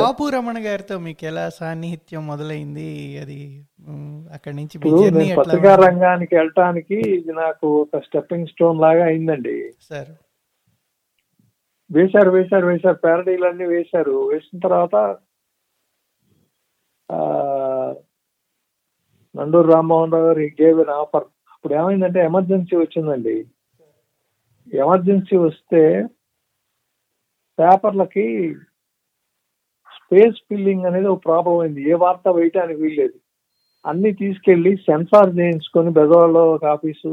బాపు రమణ గారితో మీకు ఎలా సాన్నిహిత్యం మొదలైంది? అది అక్కడి నుంచి పత్రికా? రంగానికి వెళ్ళటానికి ఇది నాకు ఒక స్టెప్పింగ్ స్టోన్ లాగా అయిందండి. సార్. వేశారు వేశారు వేశారు. ప్యారడీలు అన్ని వేశారు. వేసిన తర్వాత నండూరు రామ్మోహన్ రావు గారు గేవ్ ఎన్ ఆఫర్ అప్పుడు ఏమైందంటే ఎమర్జెన్సీ వచ్చిందండి. ఎమర్జెన్సీ వస్తే పేపర్లకి స్పేస్ ఫిల్లింగ్ అనేది ఒక ప్రాబ్లం అయింది. ఏ వార్త వేయటానికి వీల్లేదు. అన్ని తీసుకెళ్ళి సెన్సార్ చేయించుకొని బెజవాడలో ఒక ఆఫీసు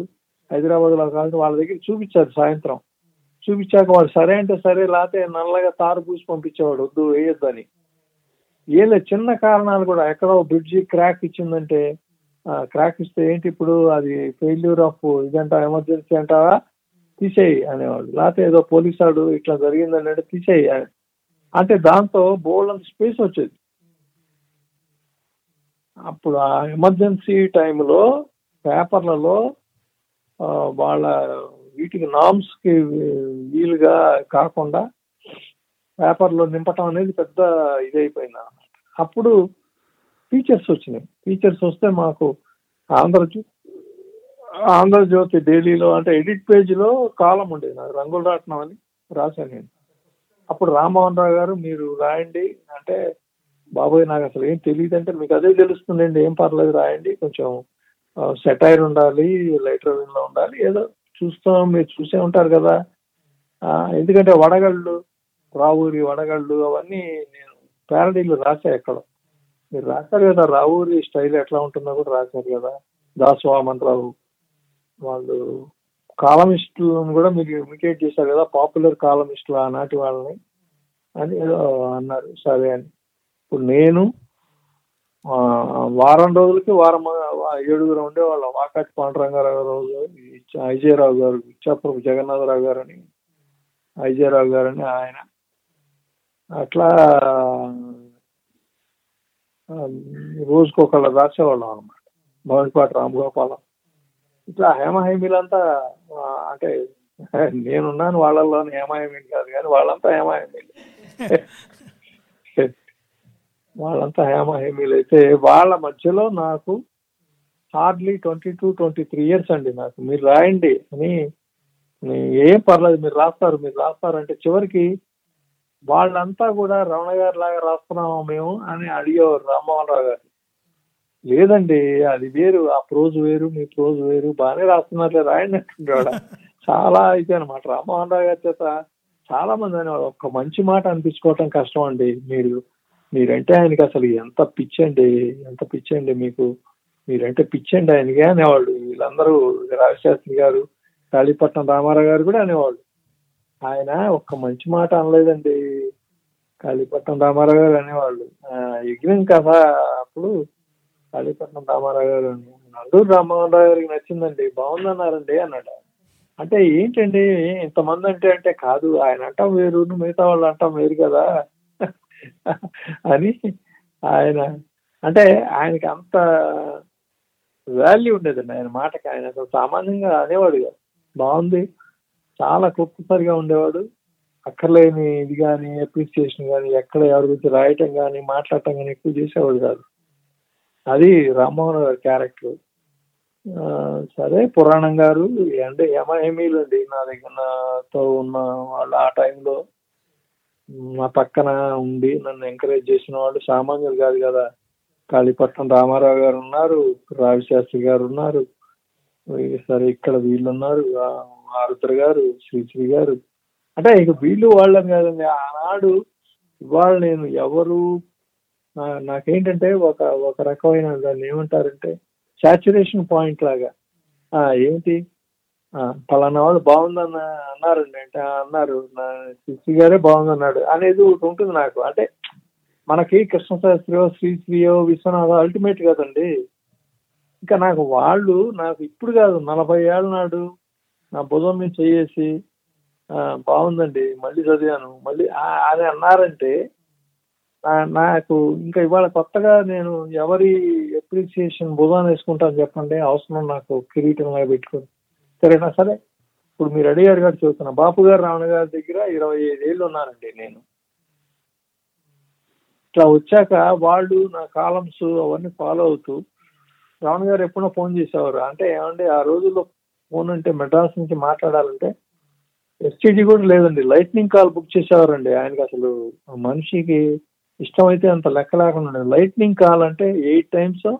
హైదరాబాద్లో కాదు వాళ్ళ దగ్గర చూపించారు సాయంత్రం. చూపించాక వాడు సరే అంటే సరే లేకపోతే నల్లగా తారు పూసి పంపించేవాడు వద్దు వేయొద్దని ఏలే చిన్న కారణాలు కూడా ఎక్కడో బ్రిడ్జి క్రాక్ ఇచ్చిందంటే క్రాక్ ఇస్తే ఏంటి ఇప్పుడు? అది ఫెయిల్యూర్ ఆఫ్ ఇదంటా ఎమర్జెన్సీ అంటావా? తీసేయి అనేవాడు లేకపోతే ఏదో పోలీసాడు ఇట్లా జరిగిందని అంటే తీసేయి అని. అంటే దాంతో బోల్డ్ అంత స్పేస్ వచ్చేది. అప్పుడు ఆ ఎమర్జెన్సీ టైంలో పేపర్లలో వాళ్ళ వీటికి నామ్స్కి వీలుగా కాకుండా పేపర్లో నింపటం అనేది పెద్ద ఇదైపోయింది. అప్పుడు ఫీచర్స్ వచ్చినాయి. ఫీచర్స్ వస్తే మాకు ఆంధ్రజ్యో ఆంధ్రజ్యోతి డైలీలో అంటే ఎడిట్ పేజీలో కాలం ఉండేది నాకు రంగులు రాట్నం అని రాశాను నేను. అప్పుడు రామ్మోహన్ రావు గారు మీరు రాయండి. అంటే బాబోయ్ నాకు అసలు ఏం తెలియదు అంటే మీకు అదే తెలుస్తుందండి. ఏం పర్లేదు రాయండి. కొంచెం సెటైర్ ఉండాలి లైటర్లో ఉండాలి. ఏదో చూస్తాం మీరు చూసే ఉంటారు కదా. ఎందుకంటే వడగళ్ళు రావూరి వడగళ్ళు అవన్నీ నేను ప్యారడీలు రాసా ఎక్కడ. మీరు రాశారు కదా రావూరి స్టైల్ ఎట్లా ఉంటుందో కూడా రాశారు కదా. దాసు వామన్రావు వాళ్ళు కాలమిస్టులను కూడా మీరు ఇమిటేట్ చేశారు కదా పాపులర్ కాలమిస్టులు ఆనాటి వాళ్ళని అని ఏదో అన్నారు. సరే అని. ఇప్పుడు నేను వారం రోజులకి వారం ఏడుగురు ఉండేవాళ్ళం. వాకాటి పాండురంగారావు రోజు ఐజయరావు గారు ఇచ్చాపురం జగన్నాథరావు గారు అని ఐజయరావు గారు అని ఆయన. అట్లా ఆ, రోజుకొకళ్ళు రాసేవాళ్ళం అనమాట భవన్పాటి రామగోపాలం. ఇట్లా హేమహేమిలంతా అంటే నేనున్నాను వాళ్ళల్లోని హేమహేమిలు కాదు కానీ వాళ్ళంతా హేమహేమిలు. వాళ్ళంతా హేమహేమిలు అయితే వాళ్ళ మధ్యలో నాకు hardly twenty two twenty three years అండి నాకు. మీరు రాయండి అని ఏం పర్లేదు మీరు రాస్తారు మీరు రాస్తారు అంటే చివరికి వాళ్ళంతా కూడా రమణ గారి లాగా రాస్తున్నాము మేము అని అడిగేవారు రామ్మోహన్ రావు గారు. లేదండి అది వేరు ఆ ప్రోజ్ వేరు మీ ప్రోజ్ వేరు బాగానే రాస్తున్నట్లే రాయండి అంటుండేవాడు చాలా అయితే అనమాట రామ్మోహన్ రావు గారి చేత చాలా మంది అనేవాడు ఒక్క మంచి మాట అనిపించుకోవటం కష్టం అండి. మీరు మీరంటే ఆయనకి అసలు ఎంత పిచ్చండి ఎంత పిచ్చండి మీకు. మీరంటే పిచ్చండి ఆయనకి అనేవాళ్ళు. వీళ్ళందరూ రాజశాస్త్రి గారు కాళీపట్నం రామారావు గారు కూడా అనేవాళ్ళు. ఆయన ఒక్క మంచి మాట అనలేదండి. కాళీపట్నం రామారావు గారు అనేవాళ్ళు. ఆ, కథ అప్పుడు కాళీపట్నం రామారావు గారు నల్లూరు రామారావు గారికి నచ్చిందండి. బాగుందన్నారండి అన్నాడు. అంటే ఏంటండి ఇంతమంది అంటే అంటే కాదు ఆయన అంటాం వేరు మిగతా వాళ్ళు అంటాం వేరు కదా అని ఆయన అంటే ఆయనకి అంత వాల్యూ ఉండేదండి ఆయన మాటకి. ఆయన అసలు సామాన్యంగా అనేవాడు కాదు. బాగుంది. చాలా క్లుప్తసరిగా ఉండేవాడు. అక్కర్లేని ఇది కానీ అప్రిసియేషన్ కానీ ఎక్కడ ఎవరి గురించి రాయటం కానీ మాట్లాడటం కానీ ఎక్కువ చేసేవాడు కాదు. అది రామ్మోహన్ గారి క్యారెక్టర్. సరే పురాణం గారు అంటే ఏమేమీలు అండి నా దగ్గర నాతో ఉన్న వాళ్ళు ఆ టైంలో నా పక్కన ఉండి నన్ను ఎంకరేజ్ చేసిన వాళ్ళు సామాన్యులు కాదు కదా. కాళీపట్నం రామారావు గారు ఉన్నారు రావిశాస్త్రి గారు ఉన్నారు సరే ఇక్కడ వీళ్ళు ఉన్నారు ఆరుద్ర గారు శ్రీశ్రీ గారు. అంటే ఇక వీళ్ళు వాళ్ళని కాదండి ఆనాడు ఇవాళ నేను ఎవరు నాకేంటంటే ఒక ఒక రకమైన దాన్ని ఏమంటారంటే సాచురేషన్ పాయింట్ లాగా. ఆ, ఏంటి? ఆ, పలానా వాళ్ళు బాగుందన్న అన్నారండి. అంటే అన్నారు నా శిశు గారే బాగుందన్నాడు అనేది ఒకటి ఉంటుంది నాకు. అంటే మనకి కృష్ణశాస్త్రియో శ్రీశ్రీయో విశ్వనాథ అల్టిమేట్ కదండి. ఇంకా నాకు వాళ్ళు నాకు ఇప్పుడు కాదు నలభై ఏళ్ళ నాడు నా బుధం మీద చేసి బాగుందండి మళ్ళీ చదివాను. మళ్ళీ అని అన్నారంటే నాకు ఇంకా ఇవాళ కొత్తగా నేను ఎవరి అప్రిసియేషన్ భుజాన్ని వేసుకుంటాను చెప్పండి అవసరం నాకు కిరీటంగా పెట్టుకుని. సరేనా? సరే. ఇప్పుడు మీరు అడిగారు గారు చూస్తున్నా బాపు గారు రావణ గారి దగ్గర ఇరవై ఐదేళ్ళు ఉన్నానండి నేను. ఇట్లా వచ్చాక వాళ్ళు నా కాలమ్స్ అవన్నీ ఫాలో అవుతూ రావణ గారు ఎప్పుడో ఫోన్ చేసేవారు. అంటే ఏమండి ఆ రోజుల్లో ఫోన్ అంటే మెడ్రాస్ నుంచి మాట్లాడాలంటే ఎస్టీడీ కూడా లేదండి. లైట్నింగ్ కాల్ బుక్ చేసేవారండి. ఆయనకి అసలు మనిషికి ఇష్టమైతే అంత లెక్క లేకుండా ఉండేది. లైట్నింగ్ కాల్ అంటే ఎయిట్ టైమ్స్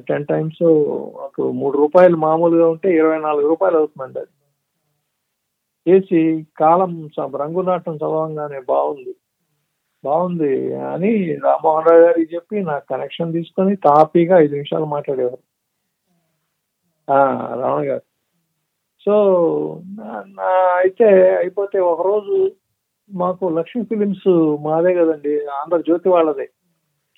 టెన్ టైమ్స్ ఒక మూడు రూపాయలు మామూలుగా ఉంటే ఇరవై నాలుగు రూపాయలు అవుతుందండి అది. చేసి కాలం స- రంగునాటం చదవంగానే బాగుంది. బాగుంది అని రామ్మోహన్ రావు గారికి చెప్పి నాకు కనెక్షన్ తీసుకొని తాపీగా ఐదు నిమిషాలు మాట్లాడేవారు. ఆ, గారు సో నా- నా అయితే అయిపోతే ఒకరోజు మాకు లక్ష్మీ ఫిలిమ్స్ మాదే కదండి ఆంధ్ర జ్యోతి వాళ్ళదే.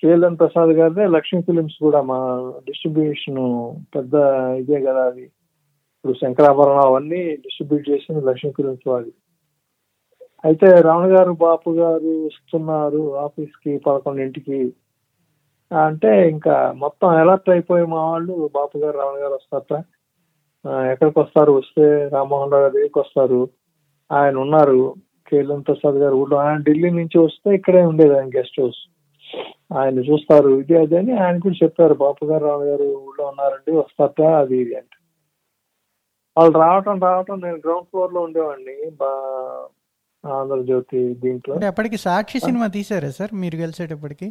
కేఎల్ఎన్ ప్రసాద్ గారిదే లక్ష్మీ ఫిలిమ్స్ కూడా మా డిస్ట్రిబ్యూషన్ పెద్ద ఇదే కదా అది. ఇప్పుడు శంకరాభరణం అవన్నీ డిస్ట్రిబ్యూట్ చేసింది లక్ష్మీ ఫిలిమ్స్ వాళ్ళు అయితే రావణ గారు బాపు గారు వస్తున్నారు ఆఫీస్కి పదకొండింటికి. అంటే ఇంకా మొత్తం అలర్ట్ అయిపోయి మా వాళ్ళు బాపు గారు రావణ గారు వస్తారట. ఎక్కడికి వస్తారు వస్తే రామ్మోహన్ రావు గారి దగ్గరికి వస్తారు. ఆయన ఉన్నారు. కేఎల్ఎన్ ప్రసాద్ గారు ఊళ్ళో ఆయన ఢిల్లీ నుంచి వస్తే ఇక్కడే ఉండేది ఆయన గెస్ట్ హౌస్. ఆయన చూస్తారు ఇది అది అని ఆయన కూడా చెప్పారు బాపు గారు రావు గారు ఊళ్ళో ఉన్నారండి వస్తారట అది ఇది అంటే. వాళ్ళు రావటం రావటం నేను గ్రౌండ్ ఫ్లోర్లో ఉండేవాడిని బా ఆంధ్రజ్యోతి దీంట్లో. అప్పటికి సాక్షి సినిమా తీసారా సార్ మీరు గెలిచేటప్పటికి?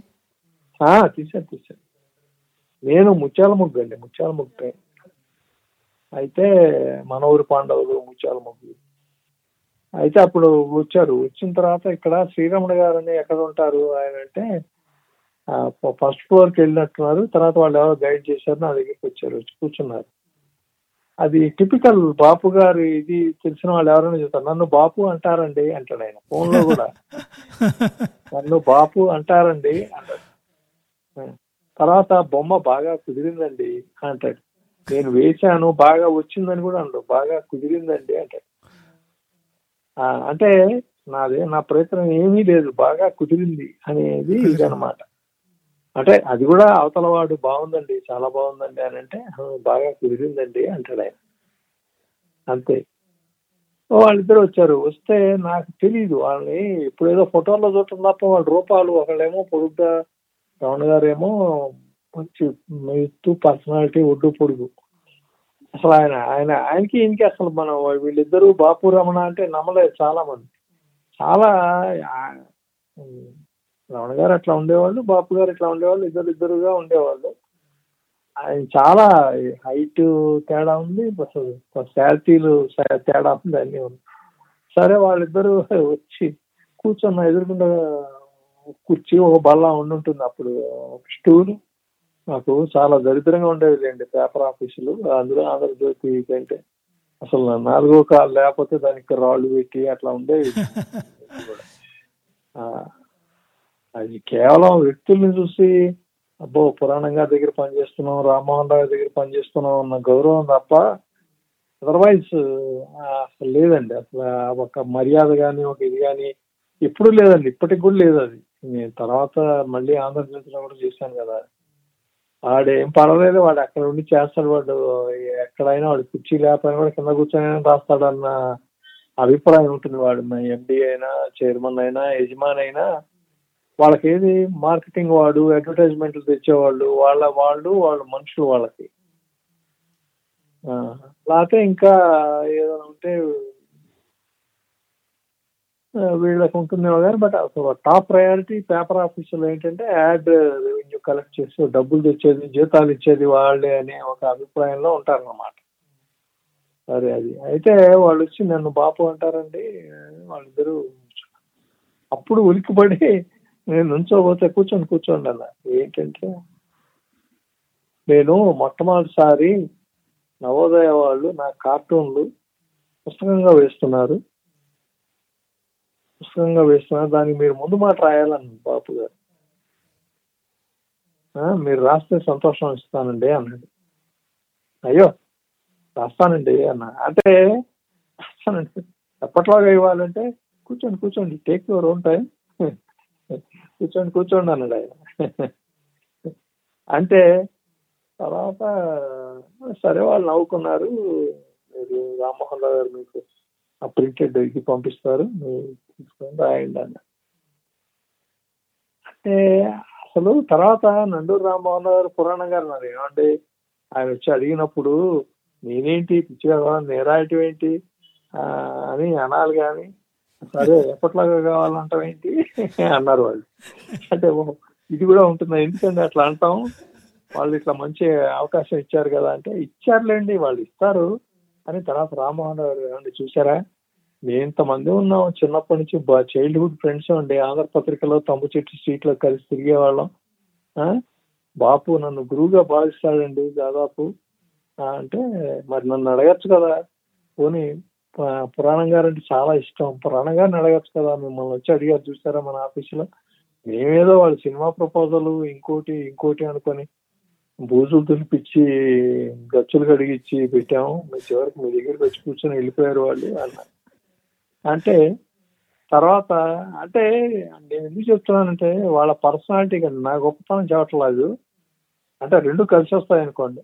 ఆ, తీశారు తీశారు. నేను ముత్యాల ముగ్గు అండి ముత్యాల ముగ్గు అయితే మన ఊరి పాండవులు ముత్యాల ముగ్గు అయితే అప్పుడు వచ్చారు. వచ్చిన తర్వాత ఇక్కడ శ్రీరమణ గారని ఎక్కడ ఉంటారు? ఆయన అంటే ఫస్ట్ ఫ్లోర్కి వెళ్ళినట్టున్నారు. తర్వాత వాళ్ళు ఎవరో గైడ్ చేశారు నా దగ్గరికి వచ్చారు. వచ్చి కూర్చున్నారు. అది టిపికల్ బాపు గారు ఇది తెలిసిన వాళ్ళు ఎవరైనా చెప్తారు నన్ను బాపు అంటారండి అంటాడు ఆయన. ఫోన్లో కూడా. నన్ను బాపు అంటారండి అంటాడు. తర్వాత బొమ్మ బాగా కుదిరిందండి అంటాడు. నేను వేశాను బాగా వచ్చిందని కూడా అంటాడు బాగా కుదిరిందండి అంటాడు. అంటే నాదే నా ప్రయత్నం ఏమీ లేదు బాగా కుదిరింది అనేది ఇదనమాట అంటే అది కూడా అవతల వాడు బాగుందండి చాలా బాగుందండి అని అంటే "ఆ, బాగా కుదిరిందండి అంటాడు ఆయన. అంతే. వాళ్ళిద్దరు వచ్చారు. వస్తే నాకు తెలియదు వాళ్ళని ఇప్పుడు ఏదో ఫోటోల్లో చూడటం తప్ప వాళ్ళ రూపాలు ఒకళ్ళేమో పొడుగ్గా రమణ గారేమో మంచి ఎత్తు పర్సనాలిటీ ఒడ్డు పొడుగు. అసలు ఆయన ఆయన ఆయనకి ఈయనకి అసలు మనం వీళ్ళిద్దరూ బాపు రమణ అంటే నమ్మలేదు చాలా మంది. చాలా రమణ గారు అట్లా ఉండేవాళ్ళు బాపు గారు ఇట్లా ఉండేవాళ్ళు ఇద్దరు ఇద్దరుగా ఉండేవాళ్ళు. ఆయన చాలా హైట్ తేడా ఉంది అసలు తేడా ఉంది అన్ని ఉంది. సరే వాళ్ళిద్దరూ వచ్చి కూర్చున్న ఎదుర్కొండ కుర్చీ ఒక బల్ల ఉండుంటుంది అప్పుడు స్టూలు స్టూల్. నాకు చాలా దరిద్రంగా ఉండేది లేండి పేపర్ ఆఫీసులు. అందులో ఆంధ్రజ్యోతి కంటే అసలు నాలుగో కాలు లేకపోతే దానికి రాళ్ళు పెట్టి అట్లా ఉండేవి ఆ, అది కేవలం వ్యక్తుల్ని చూసి అబ్బో పురాణంగా దగ్గర పనిచేస్తున్నాం రామ్మోహన్ రావు దగ్గర పనిచేస్తున్నాం అన్న గౌరవం తప్ప అదర్వైజ్ అసలు లేదండి. అసలు ఒక మర్యాద కానీ ఒక ఇది కానీ ఎప్పుడు లేదండి. ఇప్పటికి కూడా లేదు అది. నేను తర్వాత మళ్ళీ ఆంధ్రజ్యోతిలో కూడా చేశాను కదా. వాడేం పర్వాలేదు వాడు అక్కడ ఉండి చేస్తాడు వాడు ఎక్కడైనా వాడు కుర్చీ లేకపోయినా కూడా కింద కూర్చొని రాస్తాడన్న అభిప్రాయం ఉంటుంది వాడు. ఎండి అయినా చైర్మన్ అయినా యజమాని అయినా వాళ్ళకి ఏది మార్కెటింగ్ వాడు అడ్వర్టైజ్మెంట్లు తెచ్చేవాళ్ళు వాళ్ళ వాళ్ళు వాళ్ళ మనుషులు వాళ్ళకి. ఆ, లేకపోతే ఇంకా ఏదైనా ఉంటే వీళ్ళకి ఉంటుందేమో కానీ బట్ అసలు టాప్ ప్రయారిటీ పేపర్ ఆఫీసులు ఏంటంటే యాడ్ రెవెన్యూ కలెక్ట్ చేసి డబ్బులు తెచ్చేది జీతాలు ఇచ్చేది వాళ్ళే అనే ఒక అభిప్రాయంలో ఉంటారన్నమాట. సరే అది. అయితే వాళ్ళు వచ్చి నన్ను బాపు అంటారండి. వాళ్ళిద్దరూ అప్పుడు ఉలిక్కిపడి నేను నుంచోపోతే కూర్చొని కూర్చోండి అన్న. ఏంటంటే నేను మొట్టమొదటిసారి నవోదయ వాళ్ళు నా కార్టూన్లు పుస్తకంగా వేస్తున్నారు. పుస్తకంగా వేస్తున్నారు దానికి మీరు ముందు మాట రాయాలని బాపు గారు. "ఆ, మీరు రాస్తే సంతోషం ఇస్తానండి అన్నాడు. అయ్యో రాస్తానండి అన్న. అంటే రాస్తానండి. ఎప్పట్లాగా ఇవ్వాలంటే కూర్చోండి కూర్చోండి టేక్ యువర్ ఓన్ టైం కూర్చోండి కూర్చోండి అన్నాడు ఆయన. అంటే తర్వాత సరే వాళ్ళు నవ్వుకున్నారు. మీరు రామ్మోహన్ రావు గారు మీకు ఆ ప్రింటెడ్ ఇది పంపిస్తారు. మీ తీసుకొని రాయండి అన్న. అంటే అసలు తర్వాత నండూరు రామ్మోహన్ గారు పురాణం గారు నాకు ఏమండి? ఆయన వచ్చి అడిగినప్పుడు నేనేంటి? పిచ్చిగా నేరాయటం ఏంటి? ఆ, అని అనాలి కానీ సరే ఎప్పట్లాగా కావాలంటాం ఏంటి? అన్నారు వాళ్ళు. అంటే ఇది కూడా ఉంటుంది. ఎందుకంటే అట్లా అంటాం? వాళ్ళు ఇట్లా మంచి అవకాశం ఇచ్చారు కదా అంటే ఇచ్చారులేండి వాళ్ళు ఇస్తారు. అని తర్వాత రామ్మోహన్ రావు గారు చూసారా ఎంతమంది ఉన్నాం. చిన్నప్పటి నుంచి చైల్డ్హుడ్ ఫ్రెండ్స్ ఉండి. ఆంధ్రపత్రికలో తమ్ము చెట్టు స్ట్రీట్లో కలిసి తిరిగేవాళ్ళం. ఆ? బాపు నన్ను గురువుగా భావిస్తాడండి దాదాపు. అంటే మరి నన్ను అడగచ్చు కదా. పోనీ పురాణం గారు అంటే చాలా ఇష్టం. పురాణం గారిని అడగచ్చు కదా. మిమ్మల్ని వచ్చి అడిగారు చూసారా మన ఆఫీసులో? మేమేదో వాళ్ళు సినిమా ప్రపోజల్ ఇంకోటి ఇంకోటి అనుకొని బూజులు తులిపిచ్చి గచ్చులు కడిగిచ్చి పెట్టాము. మీ చివరికి మీ దగ్గరికి వచ్చి కూర్చొని వెళ్ళిపోయారు వాళ్ళు అన్నారు. అంటే తర్వాత అంటే నేను ఎందుకు చెప్తున్నానంటే వాళ్ళ పర్సనాలిటీ కండి నా గొప్పతనం చెప్పట్లేదు. అంటే రెండు కలిసి వస్తాయి అనుకోండి.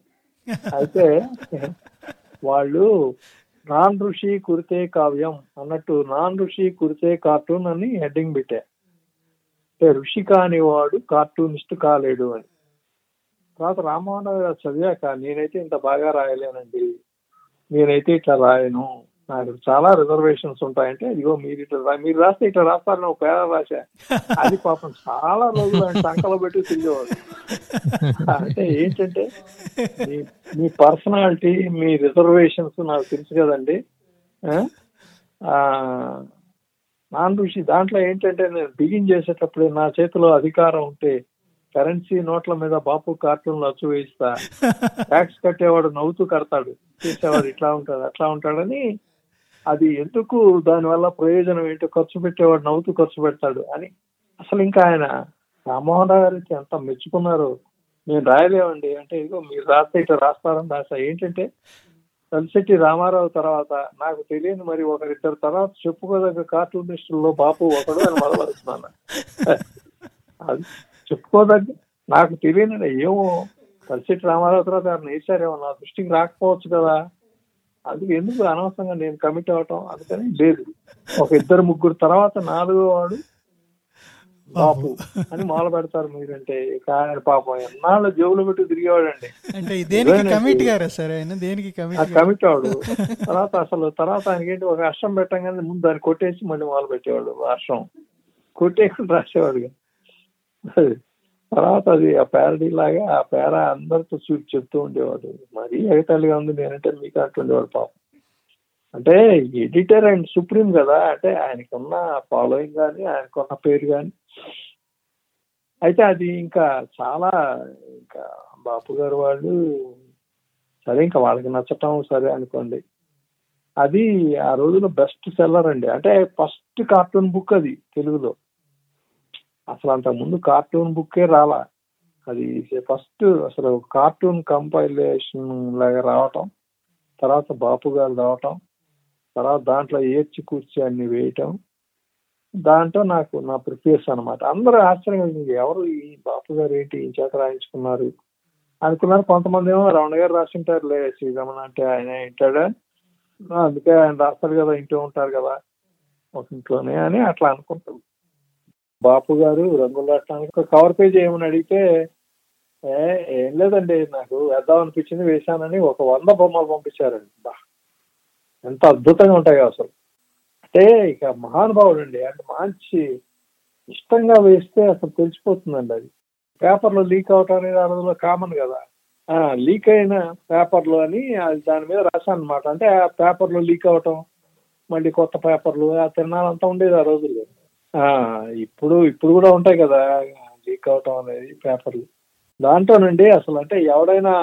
అయితే వాళ్ళు నాన్ ఋషి కురితే కావ్యం అన్నట్టు నాన్ ఋషి కురితే కార్టూన్ అని హెడ్డింగ్ పెట్టా. అంటే ఋషి కాని వాడు కార్టూనిస్ట్ కాలేడు అని. తర్వాత రామ్మోహన్ రావు గారు చదివాక నేనైతే ఇంత బాగా రాయలేనండి. నేనైతే ఇట్లా రాయను. నాకు చాలా రిజర్వేషన్స్ ఉంటాయంటే ఇదిగో మీరు ఇట్లా మీరు రాస్తే ఇట్లా రాస్తారని ఒక పేద రాశా అది పాపం చాలా రోజులు ఆయన సంకలో పెట్టి తిరిగేవాడు. అంటే ఏంటంటే మీ పర్సనాలిటీ మీ రిజర్వేషన్స్ నాకు తెలుసు కదండి. ఆ? ఆ, నాన్ ఋషి దాంట్లో ఏంటంటే నేను బిగిన్ చేసేటప్పుడు నా చేతిలో అధికారం ఉంటే కరెన్సీ నోట్ల మీద బాపు కార్టూన్లు అచ్చు వేయిస్తా. ట్యాక్స్ కట్టేవాడు నవ్వుతూ కడతాడు. చేసేవాడు ఇట్లా ఉంటాడు అట్లా ఉంటాడని అది ఎందుకు దానివల్ల ప్రయోజనం ఏంటో? ఖర్చు పెట్టేవాడు నవ్వుతూ ఖర్చు పెడతాడు అని. అసలు ఇంకా ఆయన రామ్మోహన్ రావు గారికి ఎంత మెచ్చుకున్నారు నేను రాయలేమండి. అంటే ఇదిగో మీరు రాస్తే ఇట్లా రాస్తారని రాసా ఏంటంటే కలిసెట్టి రామారావు తర్వాత నాకు తెలియని మరి ఒకరిద్దరు తర్వాత చెప్పుకోదగ్గ కార్టూనిస్టుల్లో బాపు ఒకడు అని మొదలవుతున్నాను అది చెప్పుకోదగ్గ నాకు తెలియని ఏమో. కలిసెట్టి రామారావు తర్వాత ఆయన వేశారేమో నా దృష్టికి రాకపోవచ్చు కదా. అందుకు ఎందుకు అనవసరంగా నేను కమిట్ అవటం? అందుకని లేదు. ఒక ఇద్దరు ముగ్గురు తర్వాత నాలుగో వాడు బాపు అని మొదలు పెడతారు మీరంటే. ఆయన పాపం ఎన్నాళ్ళు జేబులు పెట్టి తిరిగేవాడండి. అంటే దేనికి. కమిట్ గారా సార్ ఆయన? దేనికి ఆ కమిట్ కమిట్ అవడు తర్వాత అసలు తర్వాత ఆయనకి ఏంటి? ఒక అష్టం పెట్టంగానే ముందు దాన్ని కొట్టేసి మళ్ళీ మొదలు పెట్టేవాడు. అష్టం కొట్టేసి రాసేవాడు. తర్వాత అది ఆ ప్యారడీ లాగా ఆ పేర అందరితో చూసి చెప్తూ ఉండేవాడు. మరీ ఎగతాళిగా ఉంది నేనంటే మీకు అంటుండేవాడు పాపం. అంటే ఎడిటర్ అండ్ సుప్రీం కదా అంటే ఆయనకున్న ఫాలోయింగ్ కానీ ఆయనకున్న పేరు కానీ అయితే అది ఇంకా చాలా ఇంకా బాపు గారు వాళ్ళు సరే ఇంకా వాళ్ళకి నచ్చటం సరే అనుకోండి. అది ఆ రోజులో బెస్ట్ సెల్లర్ అండి. అంటే ఫస్ట్ కార్టూన్ బుక్ అది తెలుగులో. అసలు అంత ముందు కార్టూన్ బుక్కే రాలా. అది ఫస్ట్ అసలు కార్టూన్ కంపైలేషన్ లాగా రావటం తర్వాత బాపు గారు రావటం తర్వాత దాంట్లో ఏడ్చి కూర్చి అన్ని వేయటం. దాంట్లో నాకు నా ప్రిపేర్స్ అన్నమాట. అందరూ ఆశ్చర్యంగా ఎవరు ఈ బాపు గారు ఏంటి ఈ చేత రాయించుకున్నారు? అనుకున్నారు. కొంతమంది ఏమో రమణ గారు రాసింటారులే శ్రీరమణ అంటే ఆయన వింటాడా? అందుకే ఆయన రాస్తారు కదా ఇంటూ ఉంటారు కదా ఒక ఇంట్లోనే అని అట్లా అనుకుంటాం బాపు గారు రంగులు రాష్ట్రానికి ఒక కవర్ పేజ్ ఏమని అడిగితే ఏ ఏం లేదండి నాకు వేద్దాం అనిపించింది వేశానని ఒక వంద బొమ్మలు పంపించారండి. బా ఎంత అద్భుతంగా ఉంటాయి అసలు. అంటే ఇక మహానుభావుడు అండి అంటే మంచి ఇష్టంగా వేస్తే అసలు తెలిసిపోతుందండి అది. పేపర్లో లీక్ అవటం అనేది ఆ రోజుల్లో కామన్ కదా. ఆ లీక్ అయిన పేపర్లు అని అది దాని మీద రాశాను అనమాట అంటే ఆ పేపర్లో లీక్ అవటం మళ్ళీ కొత్త పేపర్లు ఆ తిరణాలంతా ఉండేది ఆ రోజుల్లో. ఇప్పుడు ఇప్పుడు కూడా ఉంటాయి కదా లీక్ అవటం అనేది పేపర్లు. దాంట్లోనండి అసలు అంటే ఎవడైనా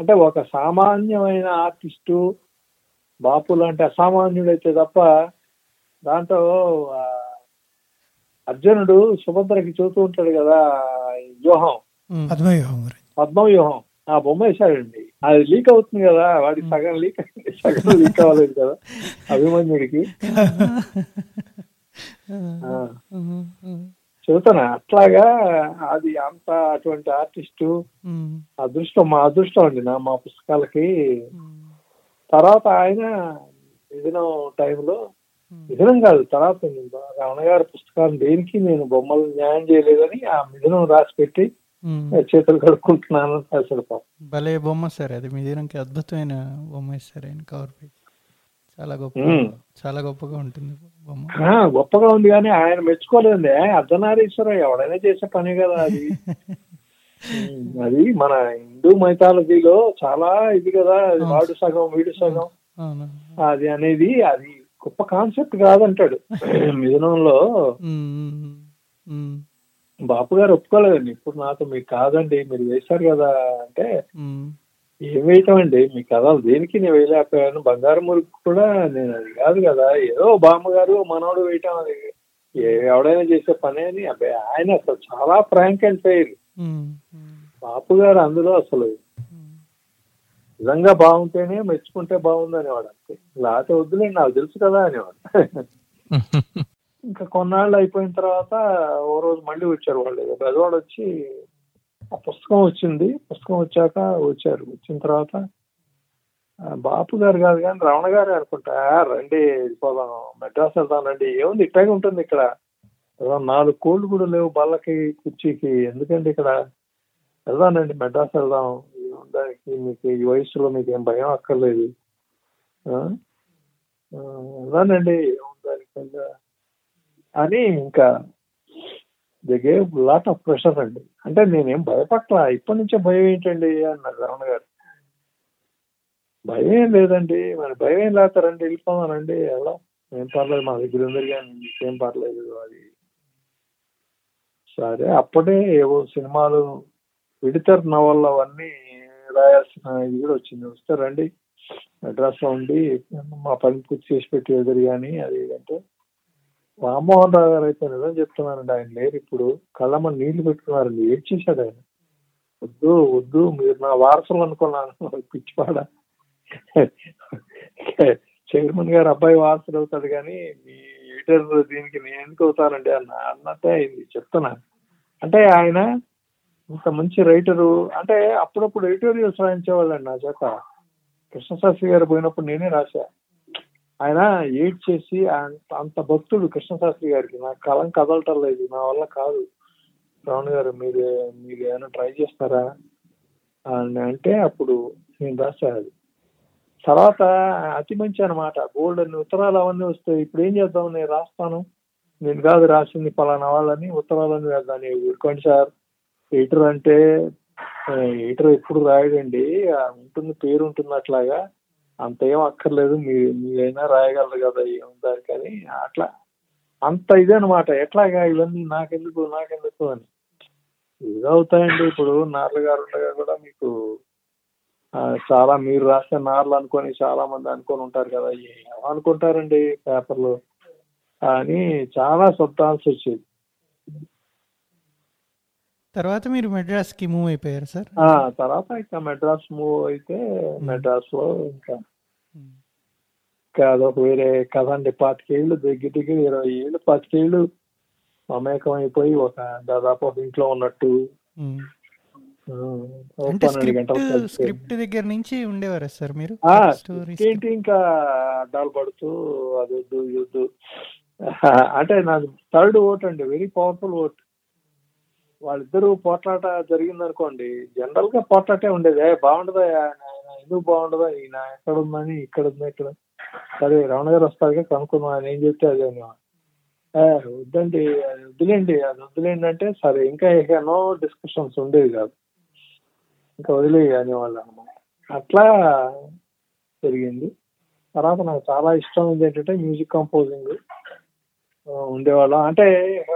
అంటే ఒక సామాన్యమైన ఆర్టిస్టు బాపు లాంటి అసామాన్యుడైతే తప్ప దాంట్లో అర్జునుడు సుభద్రకి చూస్తూ ఉంటాడు కదా వ్యూహం. పద్మవ్యూహం గురించి పద్మ వ్యూహం ఆ బొమ్మ వేశాడండి. అది లీక్ అవుతుంది కదా వాడికి సగం లీక్ సగం లీక్ అవ్వలేదు కదా అభిమన్యుడికి. చెబుతాను అట్లాగా అది అంత అటువంటి ఆర్టిస్టు అదృష్టం మా అదృష్టం అండి నా మా పుస్తకాలకి. తర్వాత ఆయన విదిన టైంలో మిథునం కాదు తర్వాత రమణ గారి పుస్తకాలు దేనికి నేను బొమ్మలు న్యాయం చేయలేదని ఆ మిథునం రాసి పెట్టి. చేతులు కడుక్కుంటున్నాను అసలు పాపం. భలే బొమ్మ సార్ అది మిదిరంకి అద్భుతమైన బొమ్మ ఇస్తారు ఆయన కవర్ పేజ్. చాలా గొప్ప. చాలా గొప్పగా ఉంటుంది గొప్పగా ఉంది కానీ ఆయన మెచ్చుకోలేదండి. అర్ధనారీశ్వర ఎవడైనా చేసే పని కదా అది. అది మన హిందూ మైథాలజీలో చాలా ఇది కదా వాడు సగం వీడు సగం. అది అనేది అది గొప్ప కాన్సెప్ట్ కాదంటాడు. మిథునంలో బాపు గారు ఒప్పుకోలేదండి. ఇప్పుడు నాతో మీకు కాదండి మీరు వేశారు కదా అంటే ఏం వేయటం అండి మీ కథలు దేనికి నేను వేయలేకపోయాను? బంగారం మురుగు కూడా నేను అది కాదు కదా. ఏదో బామ్మగారు మనోడు వేయటం అది. ఎవడైనా చేసే పని అని. అబ్బాయి ఆయన అసలు చాలా ఫ్రాంక్ అండ్ ఫెయిర్. బాపు గారు అందులో అసలు. నిజంగా బాగుంటేనే మెచ్చుకుంటే బాగుంది అనేవాడు అంతే. లేకపోతే వద్దులేండి నాకు తెలుసు కదా అనేవాడు. ఇంకా కొన్నాళ్ళు అయిపోయిన తర్వాత ఓ రోజు మళ్ళీ వచ్చారు వాళ్ళు. ఏదో పెద్దవాడు వచ్చి ఆ పుస్తకం వచ్చింది. పుస్తకం వచ్చాక వచ్చారు. వచ్చిన తర్వాత బాపు గారు కాదు కానీ రమణ గారు అనుకుంటా రండి పోదాం మెడ్రాస్ వెళ్దాం రండి. ఏముంది ఇట్లాగే ఉంటుంది ఇక్కడ. నాలుగు కోళ్ళు కూడా లేవు బల్లకి కుర్చీకి. ఎందుకండి ఇక్కడ? వెళ్దానండి మెడ్రాస్ వెళ్దాం. దానికి మీకు? ఈ వయసులో మీకు ఏం భయం అక్కర్లేదు. వెళ్దానండి ఏముంది దానికి అని ఇంకా they gave lot of pressure అండి. అంటే నేనేం భయపట్ల. ఇప్పటి నుంచే భయం ఏంటండి అన్నారు రమణ గారు. భయం ఏం లేదండి. మరి భయం ఏం లేతారండి వెళ్ళిపోదానండి వెళ్ళాం ఏం పర్లేదు మా దగ్గర ఉంది కానీ ఏం పర్లేదు అది. సరే అప్పుడే ఏవో సినిమాలు విడితర్ నవల్ అవన్నీ రాయాల్సిన ఇది కూడా వచ్చింది. వస్తే రండి లో ఉండి మా పని పూర్తి చేసి పెట్టి ఎదురు కానీ అది అంటే రామ్మోహన్ రావు గారు అయితే నిజం చెప్తున్నానండి ఆయన లేరు ఇప్పుడు. కళ్ళమ్మ నీళ్ళు పెట్టుకున్నారండి. ఏం చేశాడు ఆయన? వద్దు వద్దు మీరు నా వారసులు అనుకున్నాను. పిచ్చిపాడ చైర్మన్ గారు అబ్బాయి వారసులు అవుతాడు కానీ మీ ఎడిటర్ దీనికి నేను ఎందుకు అవుతానండి? అన్న అన్నట్టే అయింది. చెప్తున్నా. అంటే ఆయన ఇంత మంచి రైటరు. అంటే అప్పుడప్పుడు ఎడిటోరియల్స్ రాయించేవాళ్ళండి నా చేత. కృష్ణశాస్త్రి గారు పోయినప్పుడు నేనే రాశా. ఆయన ఏడ్ చేసి అంత- భక్తుడు కృష్ణశాస్త్రి గారికి నా కలం కదలటం లేదు నా వల్ల కాదు. రావణ్ గారు మీరు మీరు ఏమైనా ట్రై చేస్తారా? అని అంటే అప్పుడు నేను రాశాను తర్వాత అతి మంచి అనమాట గోల్డ్ అని ఉత్తరాలు అవన్నీ వస్తాయి ఇప్పుడు ఏం చేద్దాం నేను రాస్తాను. నేను కాదు రాసింది పలానా వాళ్ళని ఉత్తరాలని వేద్దాం ఊరుకోండి సార్. ఎడిటర్ అంటే ఎడిటర్ ఎప్పుడు రాయడండి. ఉంటుంది పేరు ఉంటుంది అట్లాగా అంత ఏం అక్కర్లేదు మీరు మీరైనా రాయగలరు కదా ఏం కానీ అట్లా అంత ఇదనమాట ఎట్లాగా ఇవన్నీ నాకెందుకు నాకెందుకు అని. అవుతాయండి. ఇప్పుడు నార్ల గారు ఉండగా కూడా మీకు చాలా మీరు రాస్తే నార్లు అనుకొని చాలా మంది అనుకొని ఉంటారు కదా. ఏమనుకుంటారండి అనుకుంటారండి పేపర్లు? అని చాలా శబ్దాల్సి వచ్చేది తర్వాత మీరు మెడ్రాస్కి మూవ్ అయిపోయారు సార్? ఆ తర్వాత ఇంకా మెడ్రాస్ మూవ్ అయితే మెడ్రాస్లో ఇంకా అదొక వేరే కథ అండి. పాతికేళ్ళు దగ్గర దగ్గర ఇరవై ఏళ్ళు పాతికేళ్ళు మమేకం అయిపోయి ఒక దాదాపు ఒక ఇంట్లో ఉన్నట్టు. స్క్రిప్ట్ దగ్గర నుంచి ఉండేవారా సార్ మీరు? ఏంటి ఇంకా అడ్డాలు పడుతూ అది వద్దు అంటే నాకు థర్డ్ ఓట్ అండి వెరీ పవర్ఫుల్ ఓట్. వాళ్ళిద్దరూ పోట్లాట జరిగింది అనుకోండి జనరల్గా పోట్లాటే ఉండేది. "ఏ, బాగుండదా ఆయన ఎందుకు బాగుండదా? ఈయన ఎక్కడ ఉందని ఇక్కడ ఉంది ఇక్కడ సరే రమణ గారు వస్తారుగా కనుక్కున్నాం ఆయన ఏం చెప్తే అదే వద్దండి అది వద్దులేండి అది వద్దులేండి అంటే సరే ఇంకా ఎన్నో డిస్కషన్స్ ఉండేవి కాదు. ఇంకా వదిలే అనేవాళ్ళు అనమాట అట్లా జరిగింది. తర్వాత నాకు చాలా ఇష్టం ఉంది ఏంటంటే మ్యూజిక్ కంపోజింగ్ ఉండేవాళ్ళం. అంటే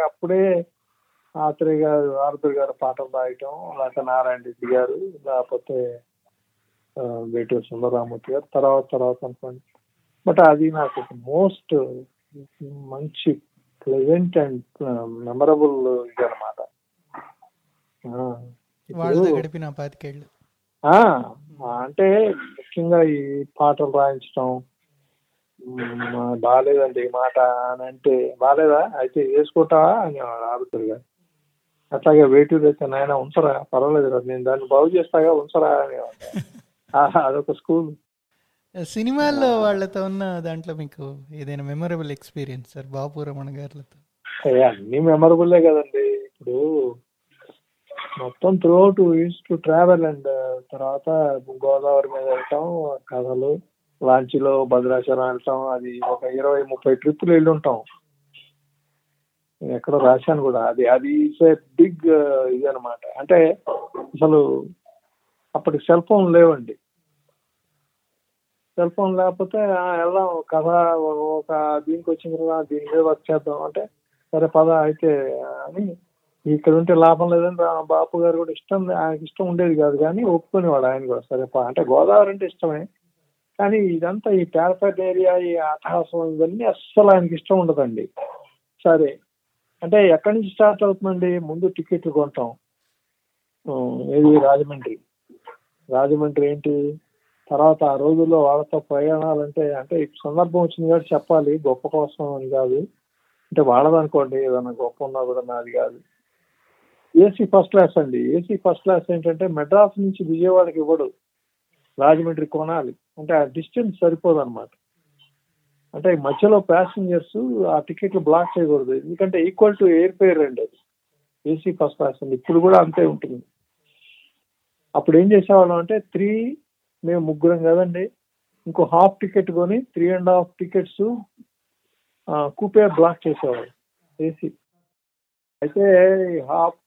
అప్పుడే ఆత్రేయ గారు ఆరుద్ర గారు పాటలు రాయటం లేకపోతే నారాయణ రెడ్డి గారు లేకపోతే వేటూరు సుందరరామూర్తి గారు తర్వాత తర్వాత అనుకోండి. బట్ అది నాకు మోస్ట్ మంచి ప్లెజెంట్ అండ్ మెమరబుల్ ఇది అనమాట అంటే ముఖ్యంగా ఈ పాటలు రాయించడం బాగాలేదండి ఈ మాట అని అంటే బాగాలేదా అయితే వేసుకుంటావా? అని ఆడుతారు గారు. అట్లాగే వేటూరు అయితే నాయన ఉంచరా? పర్వాలేదు రా నేను దాన్ని బాగు చేస్తాగా ఉంచరా అని అదొక స్కూల్. సినిమాల్లో వాళ్ళతో ఉన్న దాంట్లో మీకు ఏదైనా memorable experience sir? Bapu Ramana గారితో ఏ, అన్ని మెమరబుల్లే కదండి. ఇప్పుడు మొత్తం throughout used to travel and తర్వాత గోదావరి మీద వెళ్ళటం కథలు లాంచీలో భద్రాచలం వెళ్ళటం అది ఒక ఇరవై ముప్పై ట్రిప్పులు వెళ్ళి ఉంటాం నేను ఎక్కడో రాశాను కూడా. అది అది ఏ బిగ్ ఇది అనమాట అంటే అసలు అప్పటికి సెల్ ఫోన్ లేవండి. సెల్ ఫోన్ లేకపోతే "ఆ, వెళ్దాం కథ ఒక దీనికి వచ్చిన కదా దీని మీద వర్క్ చేద్దాం అంటే సరే పద అయితే అని ఇక్కడ ఉంటే లాభం లేదని బాపు గారు కూడా ఇష్టం ఆయనకి ఇష్టం ఉండేది కాదు కానీ ఒప్పుకునేవాడు ఆయన కూడా. సరే అంటే గోదావరి అంటే ఇష్టమే. కానీ ఇదంతా ఈ పేరపేట ఏరియా ఈ అట్టహాసం ఇవన్నీ అస్సలు ఆయనకి ఇష్టం ఉండదండి. సరే అంటే ఎక్కడి నుంచి స్టార్ట్ అవుతుందండి? ముందు టికెట్లు కొంటాం. ఏది? రాజమండ్రి. రాజమండ్రి ఏంటి? తర్వాత ఆ రోజుల్లో వాళ్ళతో ప్రయాణాలంటే అంటే సందర్భం వచ్చింది కాబట్టి చెప్పాలి. గొప్ప కోసం అని కాదు. అంటే వాళ్ళదనుకోండి ఏదైనా గొప్ప ఉన్నా కూడా నాది కాదు. ఏసీ ఫస్ట్ క్లాస్ అండి. ఏసీ ఫస్ట్ క్లాస్ ఏంటంటే మెడ్రాస్ నుంచి విజయవాడకి ఇవ్వడు రాజమండ్రి కొనాలి? అంటే ఆ డిస్టెన్స్ సరిపోదు అనమాట అంటే మధ్యలో ప్యాసింజర్స్ ఆ టికెట్లు బ్లాక్ చేయకూడదు. ఎందుకంటే ఈక్వల్ టు ఎయిర్ ఫేర్ అండి అది. ఏసీ ఫస్ట్ క్లాస్ అండి. ఇప్పుడు కూడా అంతే ఉంటుంది. అప్పుడు ఏం చేసేవాళ్ళం అంటే త్రీ మేము ముగ్గురం కదండి ఇంకో హాఫ్ టికెట్ కొని three and half tickets coupe block చేసేవాళ్ళు. ఏసీ అయితే హాఫ్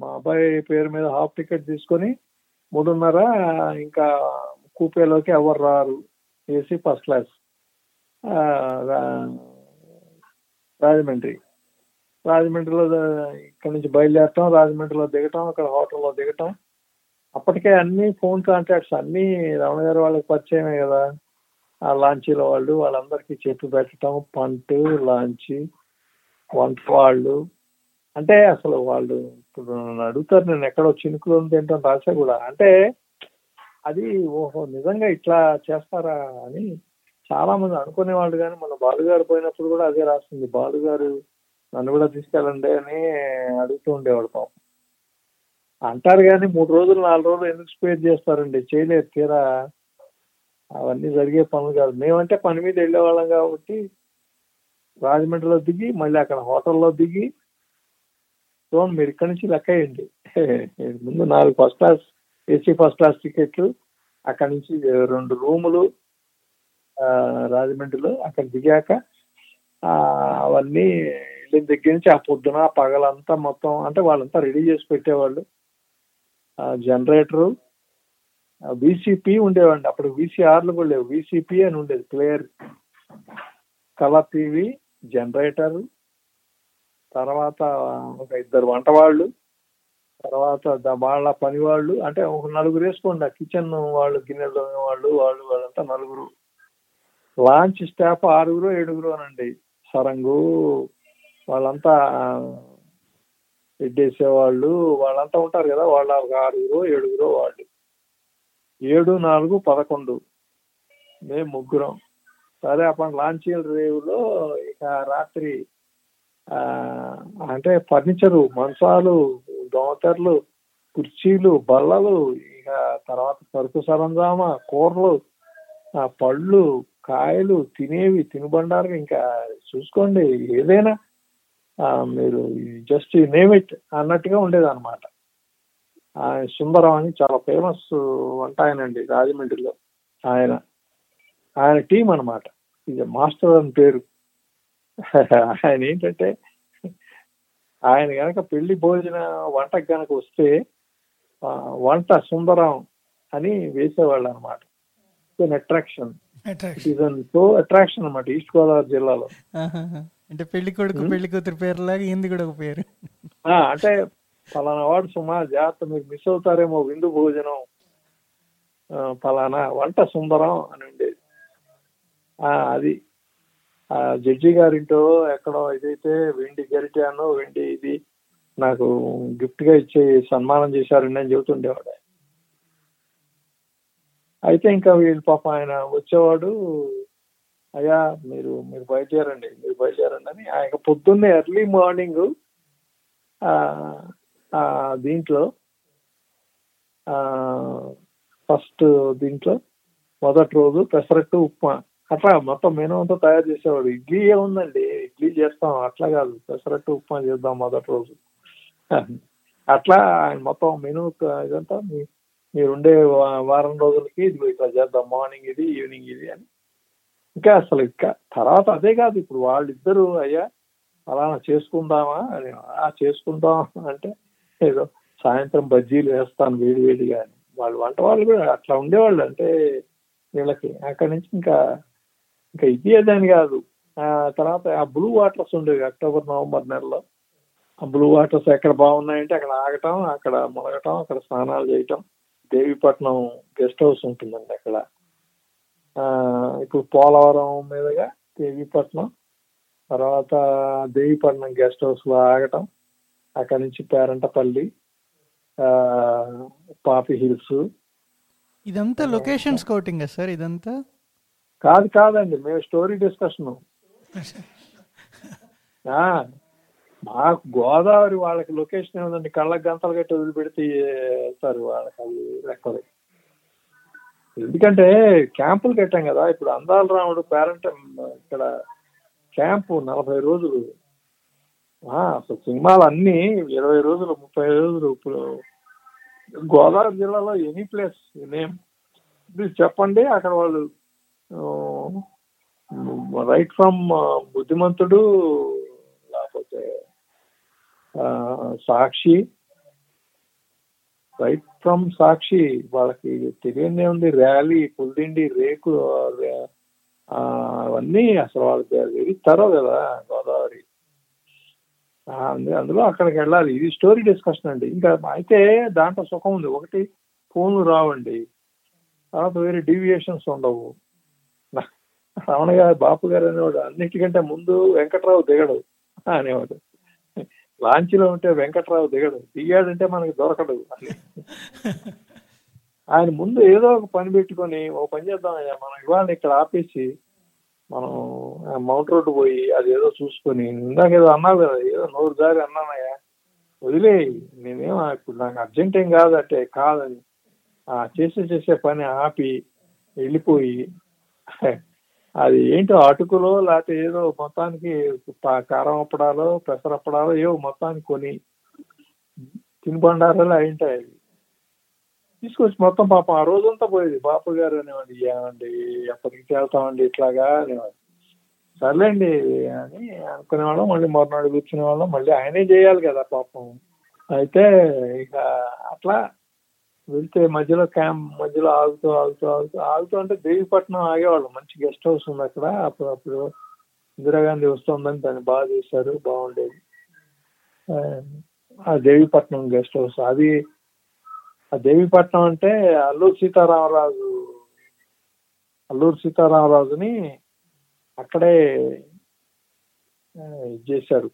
మా అబ్బాయి పేరు మీద హాఫ్ టికెట్ తీసుకొని మూడున్నర ఇంకా కూపేలోకి ఎవరు రారు? AC first class Rajahmundry. రాజమండ్రిలో ఇక్కడ నుంచి బయలుదేరటం రాజమండ్రిలో దిగటం అక్కడ హోటల్లో దిగటం. అప్పటికే అన్ని ఫోన్ కాంటాక్ట్స్ అన్ని రమణ గారు వాళ్ళకి పరిచయమే కదా. ఆ లాంచీల వాళ్ళు వాళ్ళందరికీ చెప్పి పెట్టడం పంటు లాంచి వంట వాళ్ళు. అంటే అసలు వాళ్ళు ఇప్పుడు నన్ను అడుగుతారు నేను ఎక్కడో ఉంది ఏంటో రాసా కూడా. అంటే అది ఓహో నిజంగా ఇట్లా చేస్తారా అని చాలా మంది అనుకునేవాళ్ళు కానీ మన బాలుగారు పోయినప్పుడు కూడా అదే రాస్తుంది బాలుగారు నన్ను కూడా తీసుకెళ్ళండి అని అడుగుతూ ఉండేవాడు పాపం. అంటారు కానీ మూడు రోజులు నాలుగు రోజులు ఎందుకు స్పేర్ చేస్తారండి? చేయలేరు తీరా. అవన్నీ జరిగే పనులు కాదు. మేమంటే పని మీద వెళ్ళేవాళ్ళం కాబట్టి రాజమండ్రిలో దిగి మళ్ళీ అక్కడ హోటల్లో దిగి చూడండి మీరు ఇక్కడి నుంచి లెక్క వేయండి. ముందు నాలుగు first class AC first class టికెట్లు అక్కడి నుంచి రెండు రూములు రాజమండ్రిలో అక్కడ దిగాక ఆ, అవన్నీ వెళ్ళిన దగ్గర నుంచి ఆ పొద్దున పగలంతా మొత్తం అంటే వాళ్ళంతా రెడీ చేసి పెట్టేవాళ్ళు. జనరేటరు విసిపి ఉండేవండి అప్పుడు విసిఆర్లు కూడా లేవు. విసిపి అని ఉండేది ప్లేయర్. కలర్ టీవీ జనరేటర్ తర్వాత ఒక ఇద్దరు వంట వాళ్ళు తర్వాత వాళ్ళ పని వాళ్ళు అంటే ఒక నలుగురు వేసుకోండి. ఆ కిచెన్ వాళ్ళు గిన్నెలు వాళ్ళు వాళ్ళు వాళ్ళంతా నలుగురు. లాంచ్ స్టాఫ్ ఆరుగురు ఏడుగురు అనండి సరంగు వాళ్ళంతా ఎడ్డేసేవాళ్ళు వాళ్ళంతా ఉంటారు కదా వాళ్ళ ఆరుగురు ఏడుగురు వాళ్ళు. ఏడు నాలుగు పదకొండు. మేము ముగ్గురం. సరే అప్పుడు లాంచీల రేవులో ఇక రాత్రి ఆ, అంటే ఫర్నిచరు మంచాలు దోమతెరలు కుర్చీలు బల్లలు ఇక తర్వాత సరుకు సరంజామా కూరలు ఆ పళ్ళు కాయలు తినేవి తినుబండారు ఇంకా చూసుకోండి ఏదైనా ఆ, మీరు జస్ట్ నేమ్ ఇట్ అన్నట్టుగా ఉండేది అనమాట సుందరం అని చాలా ఫేమస్ వంట ఆయనండి రాజమండ్రిలో. ఆయన ఆయన టీం అన్నమాట. ఇది మాస్టర్ అని పేరు. ఆయన ఏంటంటే ఆయన గనక పెళ్ళి భోజన వంటకు కనుక వస్తే వంట సుందరం అని వేసేవాళ్ళు అనమాట అట్రాక్షన్ సో అట్రాక్షన్ అనమాట ఈస్ట్ గోదావరి జిల్లాలో. అంటే పెళ్ళి కొడుకు పెళ్ళి కూతురు పేరులాగా ఇంది కూడా ఒక పేరు. ఆ, అంటే ఫలానా వాడు సుమా జాగ్రత్త మీరు మిస్ అవుతారేమో విందు భోజనం ఆ, ఫలానా వంట సుందరం అని ఉండేది. ఆ, అది. ఆ జడ్జి గారింటో ఎక్కడో ఇదైతే వెండి గరిటాను వెండి ఇది నాకు గిఫ్ట్గా ఇచ్చి సన్మానం చేశారండి అని చెబుతుండేవాడు. అయితే ఇంకా వీళ్ళు పాప ఆయన వచ్చేవాడు అయ్యా మీరు మీరు బయలుదేరండి మీరు బయలుదేరండి అని ఆయన పొద్దున్నే ఎర్లీ మార్నింగ్ దీంట్లో ఫస్ట్ దీంట్లో మొదటి రోజు పెసరట్టు ఉప్మా. అట్లా మొత్తం మెనూ అంతా తయారు చేసేవాడు. ఇడ్లీ ఏముందండి? ఇడ్లీ చేస్తాం అట్లా కాదు. పెసరట్టు ఉప్మా చేద్దాం మొదటి రోజు. అట్లా ఆయన మొత్తం మెనూ ఇదంతా మీరు మీరుండే వారం రోజులకి ఇది ఇట్లా చేద్దాం మార్నింగ్ ఇది ఈవినింగ్ ఇది అని. ఇంకా అసలు ఇంకా తర్వాత అదే కాదు ఇప్పుడు వాళ్ళిద్దరూ అయ్యా అలా చేసుకుందామా అని ఆ చేసుకుందాం అంటే ఏదో సాయంత్రం బజ్జీలు వేస్తాను వేడి వేడిగా అని. వాళ్ళు వంట వాళ్ళు కూడా అట్లా ఉండేవాళ్ళు అంటే వీళ్ళకి. అక్కడి నుంచి ఇంకా ఇంకా ఇది అదని కాదు. ఆ తర్వాత ఆ బ్లూ వాటర్స్ ఉండేవి అక్టోబర్ నవంబర్ నెలలో. ఆ బ్లూ వాటర్స్ ఎక్కడ బాగున్నాయంటే అక్కడ ఆగటం అక్కడ మునగటం అక్కడ స్నానాలు చేయటం. దేవీపట్నం గెస్ట్ హౌస్ ఉంటుందండి అక్కడ. ఇప్పుడు పోలవరం మీదుగా దేవీపట్నం తర్వాత దేవీపట్నం గెస్ట్ హౌస్లో ఆగటం అక్కడ నుంచి పేరంటపల్లి పాపి హిల్స్. ఇదంతా లొకేషన్ స్కౌటింగ్ సార్ ఇదంతా? కాదు కాదండి మేము స్టోరీ డిస్కషన్. మాకు గోదావరి వాళ్ళకి లొకేషన్ ఏముందండి కళ్ళకి గంతలు గట్టి వదిలిపెడితే సార్ వాళ్ళకి అది లెక్కలు ఎందుకంటే క్యాంపులు కట్టాం కదా ఇప్పుడు అందాల రాముడు పేరెంట్ ఇక్కడ క్యాంపు నలభై రోజులు. అసలు సినిమాలు అన్ని ఇరవై రోజులు ముప్పై రోజులు ఇప్పుడు గోదావరి జిల్లాలో ఎనీ ప్లేస్ నేమ్. మీరు చెప్పండి అక్కడ వాళ్ళు రైట్ ఫ్రమ్ బుద్ధిమంతుడు లేకపోతే సాక్షి. రైట్ ఫ్రమ్ సాక్షి వాళ్ళకి తెలియనే ఉంది ర్యాలీ పుల్దిండి రేకు ఆ, అవన్నీ అసలు వాళ్ళకి వెరీ తరో కదా గోదావరి. అందులో అక్కడికి వెళ్ళాలి. ఇది స్టోరీ డిస్కషన్ అండి. ఇంకా అయితే దాంట్లో సుఖం ఉంది. ఒకటి ఫోన్లు రావండి. తర్వాత వేరే డీవియేషన్స్ ఉండవు. రమణ గారు బాపు గారు అనేవాడు అన్నిటికంటే ముందు వెంకట్రావు దిగడు. అనేవాడు. లాంచీలో ఉంటే వెంకట్రావు దిగడు. దిగాడంటే మనకి దొరకడు. ఆయన ముందు ఏదో ఒక పని పెట్టుకొని ఓ పని చేద్దాం అయ్యా మనం ఇవాళ ఇక్కడ ఆపేసి మనం మౌంట్ రోడ్ పోయి అది ఏదో చూసుకొని ఇందాక ఏదో అన్నావు కదా ఏదో నోరు దారి అన్నానయ్యా. వదిలే నేనేం ఇప్పుడు నాకు అర్జెంట్ ఏం కాదంటే కాదని ఆ చేసే చేసే పని ఆపి వెళ్ళిపోయి అది ఏంటో అటుకులో లేకపోతే ఏదో మొత్తానికి కారం అప్పడాలో పెసర అప్పడాలో ఏవో మొత్తానికి కొని తినుబండారాలు అయింటాయి అవి. తీసుకొచ్చి మొత్తం పాపం ఆ రోజంతా పోయేది. బాపు గారు అనేవాడి ఏమండి ఎప్పటికి వెళ్తామండి ఇట్లాగా? అనేవాడు సర్లేండి అని అనుకునేవాళ్ళం. మళ్ళీ మరునాడు కూర్చునే వాళ్ళం మళ్ళీ ఆయనే చేయాలి కదా పాపం. అయితే ఇక అట్లా వెళ్తే మధ్యలో క్యాంప్ మధ్యలో ఆగుతూ ఆగుతూ ఆగుతూ ఆగుతూ అంటే దేవిపట్నం ఆగేవాళ్ళం. మంచి గెస్ట్ హౌస్ ఉంది అక్కడ. అప్పుడు అప్పుడు ఇందిరాగాంధీ వస్తుందని దాన్ని బాగా చేశారు. బాగుండేది. ఆ, దేవిపట్నం గెస్ట్ హౌస్. అది ఆ దేవిపట్నం అంటే అల్లూరు సీతారామరాజు అల్లూరు సీతారామరాజుని అక్కడే ఇది చేశారు.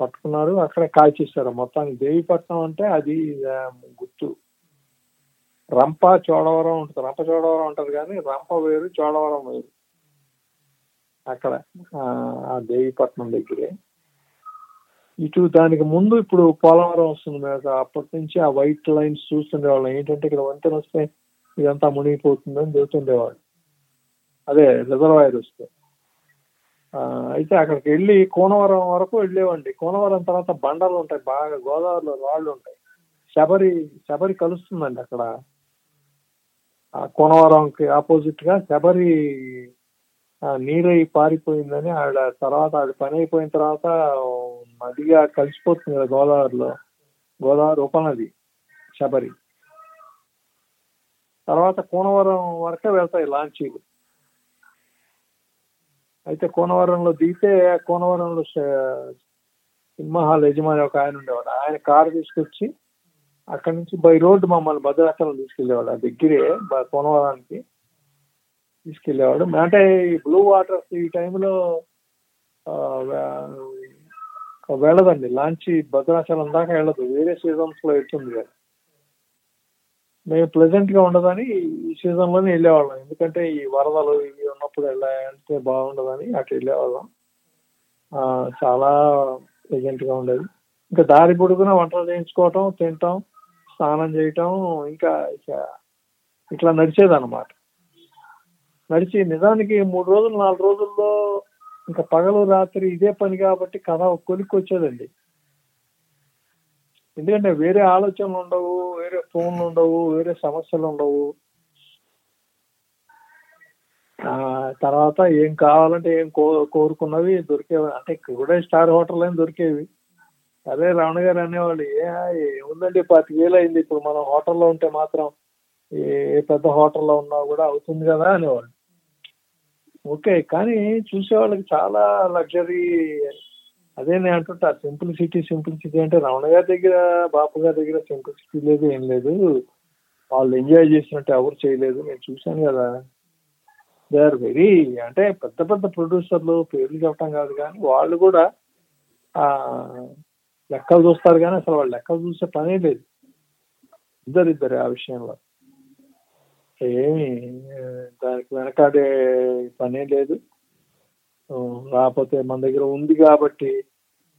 పట్టుకున్నారు. అక్కడే కాల్చేశారు. మొత్తానికి దేవిపట్నం అంటే అది గుర్తు. రంప చోడవరం ఉంటుంది. రంప చోడవరం ఉంటుంది కానీ రంప వేరు చోడవరం వేరు. అక్కడ ఆ, దేవిపట్నం దగ్గరే. ఇటు దానికి ముందు ఇప్పుడు పోలవరం వస్తుంది మేడం అప్పటి నుంచి ఆ వైట్ లైన్స్ చూస్తుండేవాళ్ళం. ఏంటంటే ఇక్కడ వంతెన వస్తే ఇదంతా మునిగిపోతుందని చెబుతుండేవాళ్ళు. అదే రిజర్వాయర్ వస్తే. అయితే అక్కడికి వెళ్ళి కోనవరం వరకు వెళ్ళేవండి కోనవరం తర్వాత బండలు ఉంటాయి. బాగా గోదావరిలో రాళ్ళు ఉంటాయి. శబరి శబరి కలుస్తుందండి అక్కడ. కోనవరంకి ఆపోజిట్గా శబరి ఆ, నీరై పారిపోయిందని ఆవిడ తర్వాత ఆవిడ పని అయిపోయిన తర్వాత నదిగా కలిసిపోతుంది కదా గోదావరిలో. గోదావరి ఉపనది శబరి. తర్వాత కోనవరం వరకే వెళ్తాయి లాంచీలు. అయితే కోనవరంలో దిగితే కోనవరంలో సినిమా హాల్ యజమాని ఒక ఆయన ఉండేవాడు. ఆయన కారు తీసుకొచ్చి అక్కడి నుంచి బై రోడ్డు మమ్మల్ని భద్రాచలం తీసుకెళ్ళేవాడు ఆ దగ్గరే బ- తీసుకెళ్ళేవాడు అంటే ఈ బ్లూ వాటర్స్ ఈ టైంలో వెళ్ళదండి. లాంచీ భద్రాచలం దాకా వెళ్ళదు. వేరే సీజన్స్లో వెళ్తుంది కదా. మేము ప్లెజెంట్గా ఉండదని ఈ సీజన్లోనే వెళ్ళేవాళ్ళం. ఎందుకంటే ఈ వరదలు ఇవి ఉన్నప్పుడు ఎలా వెళ్తే బాగుండదని అటు వెళ్ళేవాళ్ళం. చాలా ప్లెజెంట్గా ఉండేది. ఇంకా దారి పొడుగున వంటలు చేయించుకోవటం తినటం స్నానం చేయటం ఇంకా ఇక ఇట్లా నడిచేదన్నమాట. నడిచి నిజానికి మూడు రోజులు నాలుగు రోజుల్లో ఇంకా పగలు రాత్రి ఇదే పని కాబట్టి కథ కొలిక్కి వచ్చేదండి ఎందుకంటే వేరే ఆలోచనలు ఉండవు వేరే ఫోన్లు ఉండవు వేరే సమస్యలు ఉండవు. ఆ తర్వాత ఏం కావాలంటే ఏం కో కోరుకున్నవి దొరికేవి అంటే కూడా స్టార్ హోటల్ అని దొరికేవి. అదే రమణ గారు అనేవాళ్ళు ఏ ఏముందండి పాతిక వేలు అయింది ఇప్పుడు మనం హోటల్లో ఉంటే మాత్రం ఏ పెద్ద హోటల్లో ఉన్నా కూడా అవుతుంది కదా అనేవాళ్ళు. ఓకే కానీ చూసేవాళ్ళకి చాలా లగ్జరీ అదే నేను అంటుంటా సింప్లిసిటీ సింప్లిసిటీ అంటే రమణ గారి దగ్గర బాపు గారి దగ్గర సింప్లిసిటీ లేదు ఏం లేదు. వాళ్ళు ఎంజాయ్ చేసినట్టు ఎవరు చేయలేదు నేను చూశాను కదా. దే ఆర్ వెరీ అంటే పెద్ద పెద్ద ప్రొడ్యూసర్లు పేర్లు చెప్పడం కాదు కానీ వాళ్ళు కూడా లెక్కలు చూస్తారు కానీ అసలు వాళ్ళు లెక్కలు చూసే పనే లేదు. ఇద్దరిద్దరు ఆ విషయంలో. ఏమి దానికి వెనకాడే పనే లేదు. రాకపోతే మన దగ్గర ఉంది కాబట్టి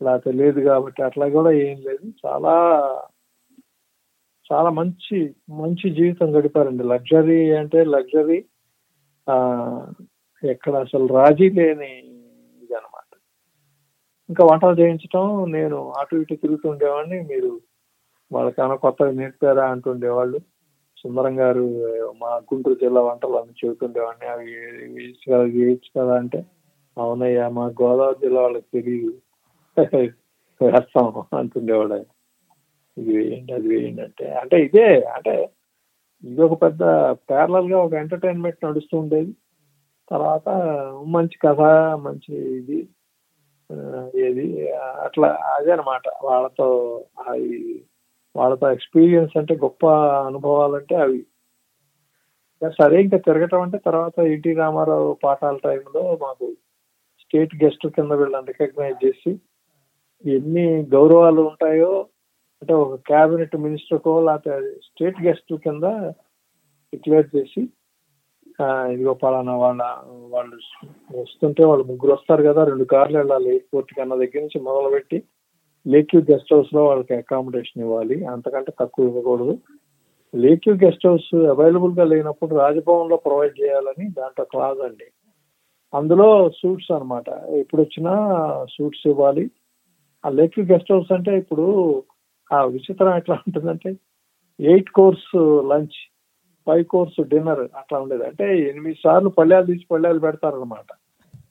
లేకపోతే లేదు కాబట్టి అట్లా కూడా ఏం లేదు. చాలా చాలా మంచి మంచి జీవితం గడిపారండి. లగ్జరీ అంటే లగ్జరీ. ఆ ఎక్కడ అసలు రాజీ లేని ఇంకా వంటలు చేయించడం నేను అటు ఇటు తిరుగుతుండేవాడిని మీరు వాళ్ళకన్నా కొత్తగా నేర్పారా అంటుండేవాళ్ళు. సుందరం గారు మా గుంటూరు జిల్లా వంటలు అని చెబుతుండేవాడిని. అవి వేయచ్చు కదా వేయచ్చు కదా అంటే అవునయ్యా మా గోదావరి జిల్లా వాళ్ళకి తెలియదు. వేస్తాం అంటుండేవాడు ఆయన. ఇది వేయండి అది వేయండి అంటే. అంటే ఇదే అంటే ఇది ఒక పెద్ద ప్యారలల్గా ఒక ఎంటర్టైన్మెంట్ నడుస్తూ ఉండేది. తర్వాత మంచి కథ మంచి ఇది ఏది? అట్లా అదే అనమాట వాళ్ళతో అవి వాళ్ళతో ఎక్స్పీరియన్స్ అంటే గొప్ప అనుభవాలు అంటే అవి సరే ఇంకా తిరగటం అంటే తర్వాత ఎన్టీ రామారావు పాఠాల టైంలో మాకు స్టేట్ గెస్ట్ కింద వీళ్ళని రికగ్నైజ్ చేసి ఎన్ని గౌరవాలు ఉంటాయో అంటే ఒక క్యాబినెట్ మినిస్టర్కో లేకపోతే స్టేట్ గెస్ట్ కింద డిక్లేర్ చేసి ఇదిగో పలానా వాళ్ళ వాళ్ళు వస్తుంటే వాళ్ళు ముగ్గురు వస్తారు కదా రెండు కార్లు వెళ్ళాలి ఎయిర్పోర్ట్ కన్నా దగ్గర నుంచి మొదలుపెట్టి లేక్యూ గెస్ట్ హౌస్లో వాళ్ళకి అకామిడేషన్ ఇవ్వాలి. అంతకంటే తక్కువ ఇవ్వకూడదు. లేక్యూ గెస్ట్ హౌస్ అవైలబుల్గా లేనప్పుడు రాజభవన్లో ప్రొవైడ్ చేయాలని దాంట్లో క్లాజ్ అండి. అందులో సూట్స్ అనమాట ఎప్పుడు వచ్చినా సూట్స్ ఇవ్వాలి. ఆ లేక్యూ గెస్ట్ హౌస్ అంటే ఇప్పుడు ఆ విచిత్రం ఎట్లా ఉంటుందంటే eight course lunch five course dinner అట్లా ఉండేది. అంటే ఎనిమిది సార్లు పళ్ళాలు తీసి పళ్ళాలు పెడతారనమాట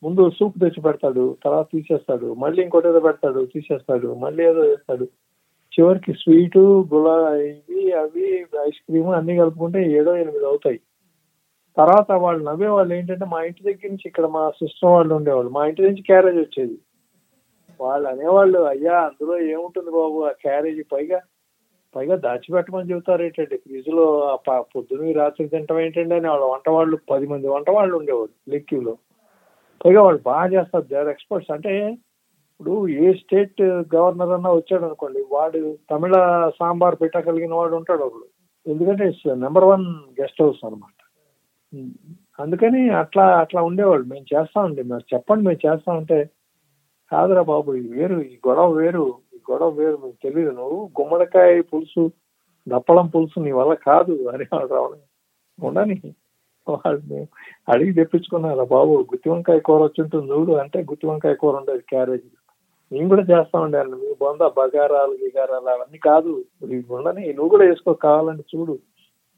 ముందు సూప్ తెచ్చి పెడతాడు తర్వాత తీసేస్తాడు మళ్ళీ ఇంకోటి ఏదో పెడతాడు తీసేస్తాడు మళ్ళీ ఏదో చేస్తాడు. చివరికి స్వీట్ గులా ఇవి అవి ఐస్ క్రీమ్ అన్ని కలుపుకుంటే ఏడో ఎనిమిది అవుతాయి. తర్వాత వాళ్ళు నవ్వే వాళ్ళు ఏంటంటే మా ఇంటి దగ్గర నుంచి ఇక్కడ మా సిస్టర్ వాళ్ళు ఉండేవాళ్ళు. మా ఇంటి నుంచి క్యారేజ్ వచ్చేది. వాళ్ళు అనేవాళ్ళు అయ్యా అందులో ఏముంటుంది బాబు? ఆ క్యారేజీ పైగా పైగా దాచిపెట్టమని చెబుతారు ఏంటండి? ఫ్రిడ్జ్లో పొద్దున రాత్రి తింటాం ఏంటండి అని వాళ్ళ వంట వాళ్ళు పది మంది వంట వాళ్ళు ఉండేవాళ్ళు లెక్యూలో పైగా వాళ్ళు బాగా చేస్తారు. There experts. అంటే ఇప్పుడు ఏ స్టేట్ గవర్నర్ అన్నా వచ్చాడు అనుకోండి వాడు తమిళ సాంబార్ పెట్టగలిగిన వాడు ఉంటాడు ఒకడు. ఎందుకంటే నెంబర్ వన్ గెస్ట్ హౌస్ అనమాట అందుకని అట్లా అట్లా ఉండేవాళ్ళు. మేము చేస్తామండి. మరి చెప్పండి మేము చేస్తామంటే కాదురా బాబు ఇది వేరు ఈ గొడవ వేరు. గొడవ వేరు మీకు తెలియదు నువ్వు గుమ్మడికాయ పులుసు దప్పడం పులుసు నీ వల్ల కాదు అని వాళ్ళు రావడం ఉండని వాళ్ళు అడిగి తెప్పించుకున్నారా? బాబు గుత్తి వంకాయ కూర వచ్చింటుంది చూడు అంటే గుత్తి వంకాయ కూర ఉండేది క్యారేజ్. నేను కూడా చేస్తామండి అన్న మీ బొంద బగారాలు గిగారాలు అవన్నీ కాదు. ఇవి ఉండని నువ్వు కూడా వేసుకో కావాలంటే చూడు.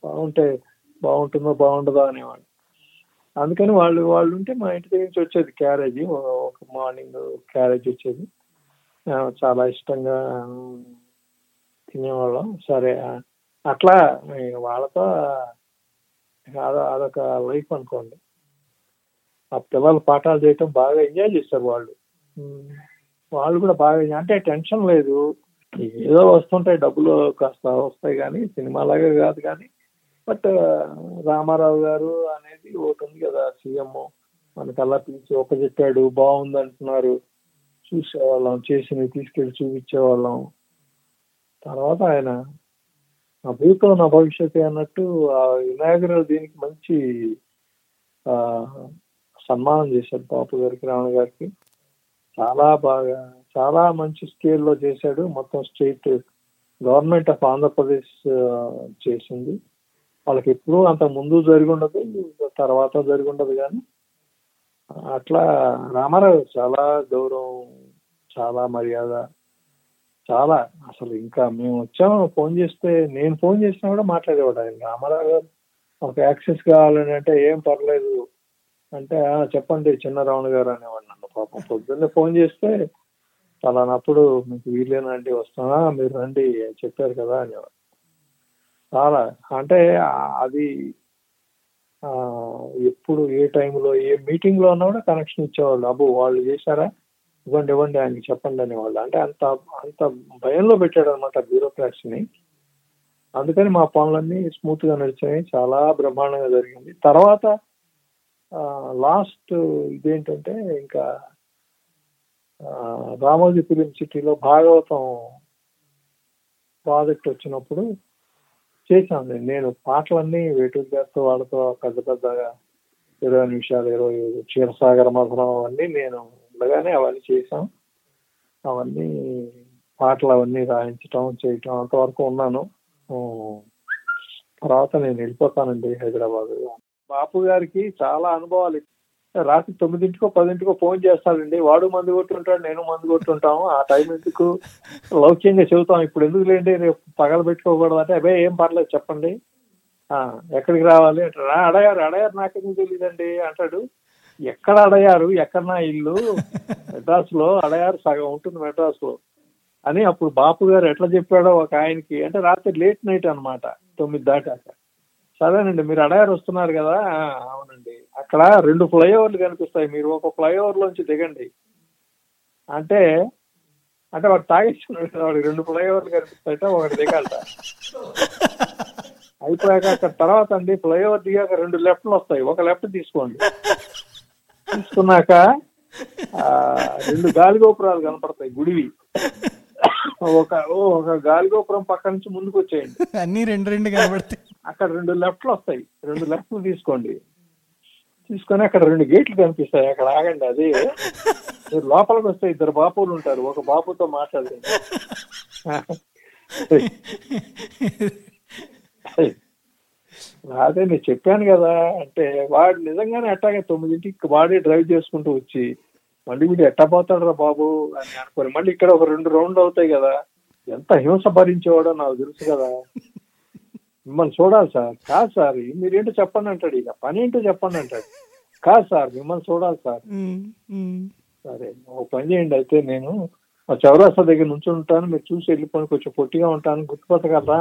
బాగుంటే బాగుంటుందో బాగుంటుందో అనేవాడు. అందుకని వాళ్ళు వాళ్ళు ఉంటే మా ఇంటి దగ్గర నుంచి వచ్చేది క్యారేజీ. ఒక మార్నింగ్ క్యారేజ్ వచ్చేది. చాలా ఇష్టంగా తినేవాళ్ళం. సరే అట్లా వాళ్ళతో అదో అదొక లైఫ్ అనుకోండి. ఆ పిల్లలు పాఠాలు చేయటం బాగా ఎంజాయ్ చేస్తారు వాళ్ళు. వాళ్ళు కూడా బాగా అంటే టెన్షన్ లేదు. ఏదో వస్తుంటాయి డబ్బులు కాస్త వస్తాయి కానీ సినిమాలాగా కాదు కానీ. బట్ రామారావు గారు అనేది ఒకటి ఉంది కదా సీఎం. మనకల్లా పిలిచి ఒప్పచెప్పాడు బాగుంది అంటున్నారు. చూసేవాళ్ళం చేసినవి తీసుకెళ్ళి చూపించేవాళ్ళం. తర్వాత ఆయన నా భూతం నా భవిష్యత్తు అన్నట్టు ఆ వినాయకురాలు దీనికి మంచి ఆ సన్మానం చేశాడు బాపు గారికి రావణ గారికి. చాలా బాగా చాలా మంచి స్కేల్లో చేశాడు. మొత్తం స్టేట్ గవర్నమెంట్ ఆఫ్ ఆంధ్రప్రదేశ్ చేసింది. వాళ్ళకి ఎప్పుడూ అంత ముందు జరిగి ఉండదు తర్వాత జరిగి ఉండదు కానీ అట్లా రామారావు చాలా గౌరవం చాలా మర్యాద చాలా. అసలు ఇంకా మేము వచ్చాము ఫోన్ చేస్తే నేను ఫోన్ చేసినా కూడా మాట్లాడేవాడు ఆయన. రామారావు గారు ఒక యాక్సెస్ కావాలని అంటే ఏం పర్లేదు అంటే చెప్పండి చిన్న రావణ గారు అనేవాడు నన్ను పాపం. పొద్దున్నే ఫోన్ చేస్తే అలానప్పుడు మీకు వీలేనండి వస్తానా? మీరు రండి చెప్పారు కదా అనేవాడు. చాలా. అంటే అది ఎప్పుడు ఏ టైంలో ఏ మీటింగ్లో ఉన్నా కూడా కనెక్షన్ ఇచ్చేవాళ్ళు. అబ్బో వాళ్ళు చేశారా? ఇవ్వండి ఇవ్వండి ఆయనకి చెప్పండి అనేవాళ్ళు. అంటే అంత అంత భయంలో పెట్టాడు అనమాట బ్యూరోక్రాట్స్ని అందుకని మా పనులన్నీ స్మూత్గా నడిచాయి. చాలా బ్రహ్మాండంగా జరిగింది. తర్వాత లాస్ట్ ఇదేంటంటే ఇంకా రామోజీ ఫిలిం సిటీలో భాగవతం ప్రాజెక్ట్ వచ్చినప్పుడు చేశాను నేను. పాటలన్నీ వేటూరు గారితో వాళ్ళతో పెద్ద పెద్దగా ఇరవై నిమిషాలు ఇరవై క్షీరసాగర మధురం అవన్నీ నేను ఉండగానే అవన్నీ చేశాం అవన్నీ పాటలు అవన్నీ రాయించటం చేయటం అంతవరకు ఉన్నాను. తర్వాత నేను వెళ్ళిపోతానండి హైదరాబాద్. బాపు గారికి చాలా అనుభవాలు రాత్రి తొమ్మిదింటికో పదింటికో ఫోన్ చేస్తాడండి. వాడు మందు కొట్టుంటాడు నేను మందు కొట్టుంటాము. ఆ టైం ఎందుకు? లౌక్యంగా చెబుతాం. ఇప్పుడు ఎందుకు లేండి? రేపు పగల పెట్టుకోకూడదు అంటే అవే ఏం పర్లేదు చెప్పండి. ఆ, ఎక్కడికి రావాలి? అంటే అడగారు. అడగారు అడయారు నాకెందుకు తెలియదండి అంటాడు. ఎక్కడ అడగారు? ఎక్కడ నా ఇల్లు? మెడ్రాస్లో అడయారు సగం ఉంటుంది మెడ్రాస్లో అని అప్పుడు బాపు గారు ఎట్లా చెప్పాడో ఒక ఆయనకి. అంటే రాత్రి లేట్ నైట్ అన్నమాట. తొమ్మిది దాటాక సరేనండి మీరు అడయారు వస్తున్నారు కదా. "ఆ, అవునండి. అక్కడ రెండు ఫ్లైఓవర్లు కనిపిస్తాయి. మీరు ఒక ఫ్లైఓవర్ లోంచి దిగండి. అంటే అంటే వాడు తాగేస్తున్నాడు కదా వాడికి రెండు ఫ్లైఓవర్లు కనిపిస్తాయట ఒకటి దిగాలట. అయిపోయాక అక్కడ తర్వాత అండి ఫ్లైఓవర్ దిగాక రెండు లెఫ్ట్లు వస్తాయి. ఒక లెఫ్ట్ తీసుకోండి. తీసుకున్నాక ఆ, రెండు గాలి గోపురాలు కనపడతాయి గుడివి. ఒక ఓ, ఒక గాలి గోపురం పక్క నుంచి ముందుకు వచ్చేయండి అన్ని రెండు రెండు కనబడతాయి అక్కడ రెండు లెఫ్ట్లు వస్తాయి. రెండు లెఫ్ట్లు తీసుకోండి. తీసుకొని అక్కడ రెండు గేట్లు కనిపిస్తాయి. అక్కడ ఆగండి అది. మీరు లోపలికి వస్తే ఇద్దరు బాపులు ఉంటారు. ఒక బాపుతో మాట్లాడండి. అదే నేను చెప్పాను కదా అంటే వాడు నిజంగానే అట్టాగే తొమ్మిదింటికి వాడే డ్రైవ్ చేసుకుంటూ వచ్చి మళ్ళీ వీడు ఎట్టా పోతాడు రా బాబు అని అనుకోని మళ్ళీ ఇక్కడ ఒక రెండు రౌండ్లు అవుతాయి కదా. ఎంత హింస భరించేవాడో నాకు తెలుసు కదా. మిమ్మల్ని చూడాలి సార్. కాదు సార్ మీరేంటో చెప్పండి అంటాడు ఇక పని ఏంటో చెప్పండి అంటాడు. కాదు సార్ మిమ్మల్ని చూడాలి సార్. సరే ఒక పని చేయండి. అయితే నేను మా చౌరాస్తా దగ్గర నుంచి ఉంటాను మీరు చూసి వెళ్ళిపోయి కొంచెం పొట్టిగా ఉంటాను గుర్తుపట్టగలరా?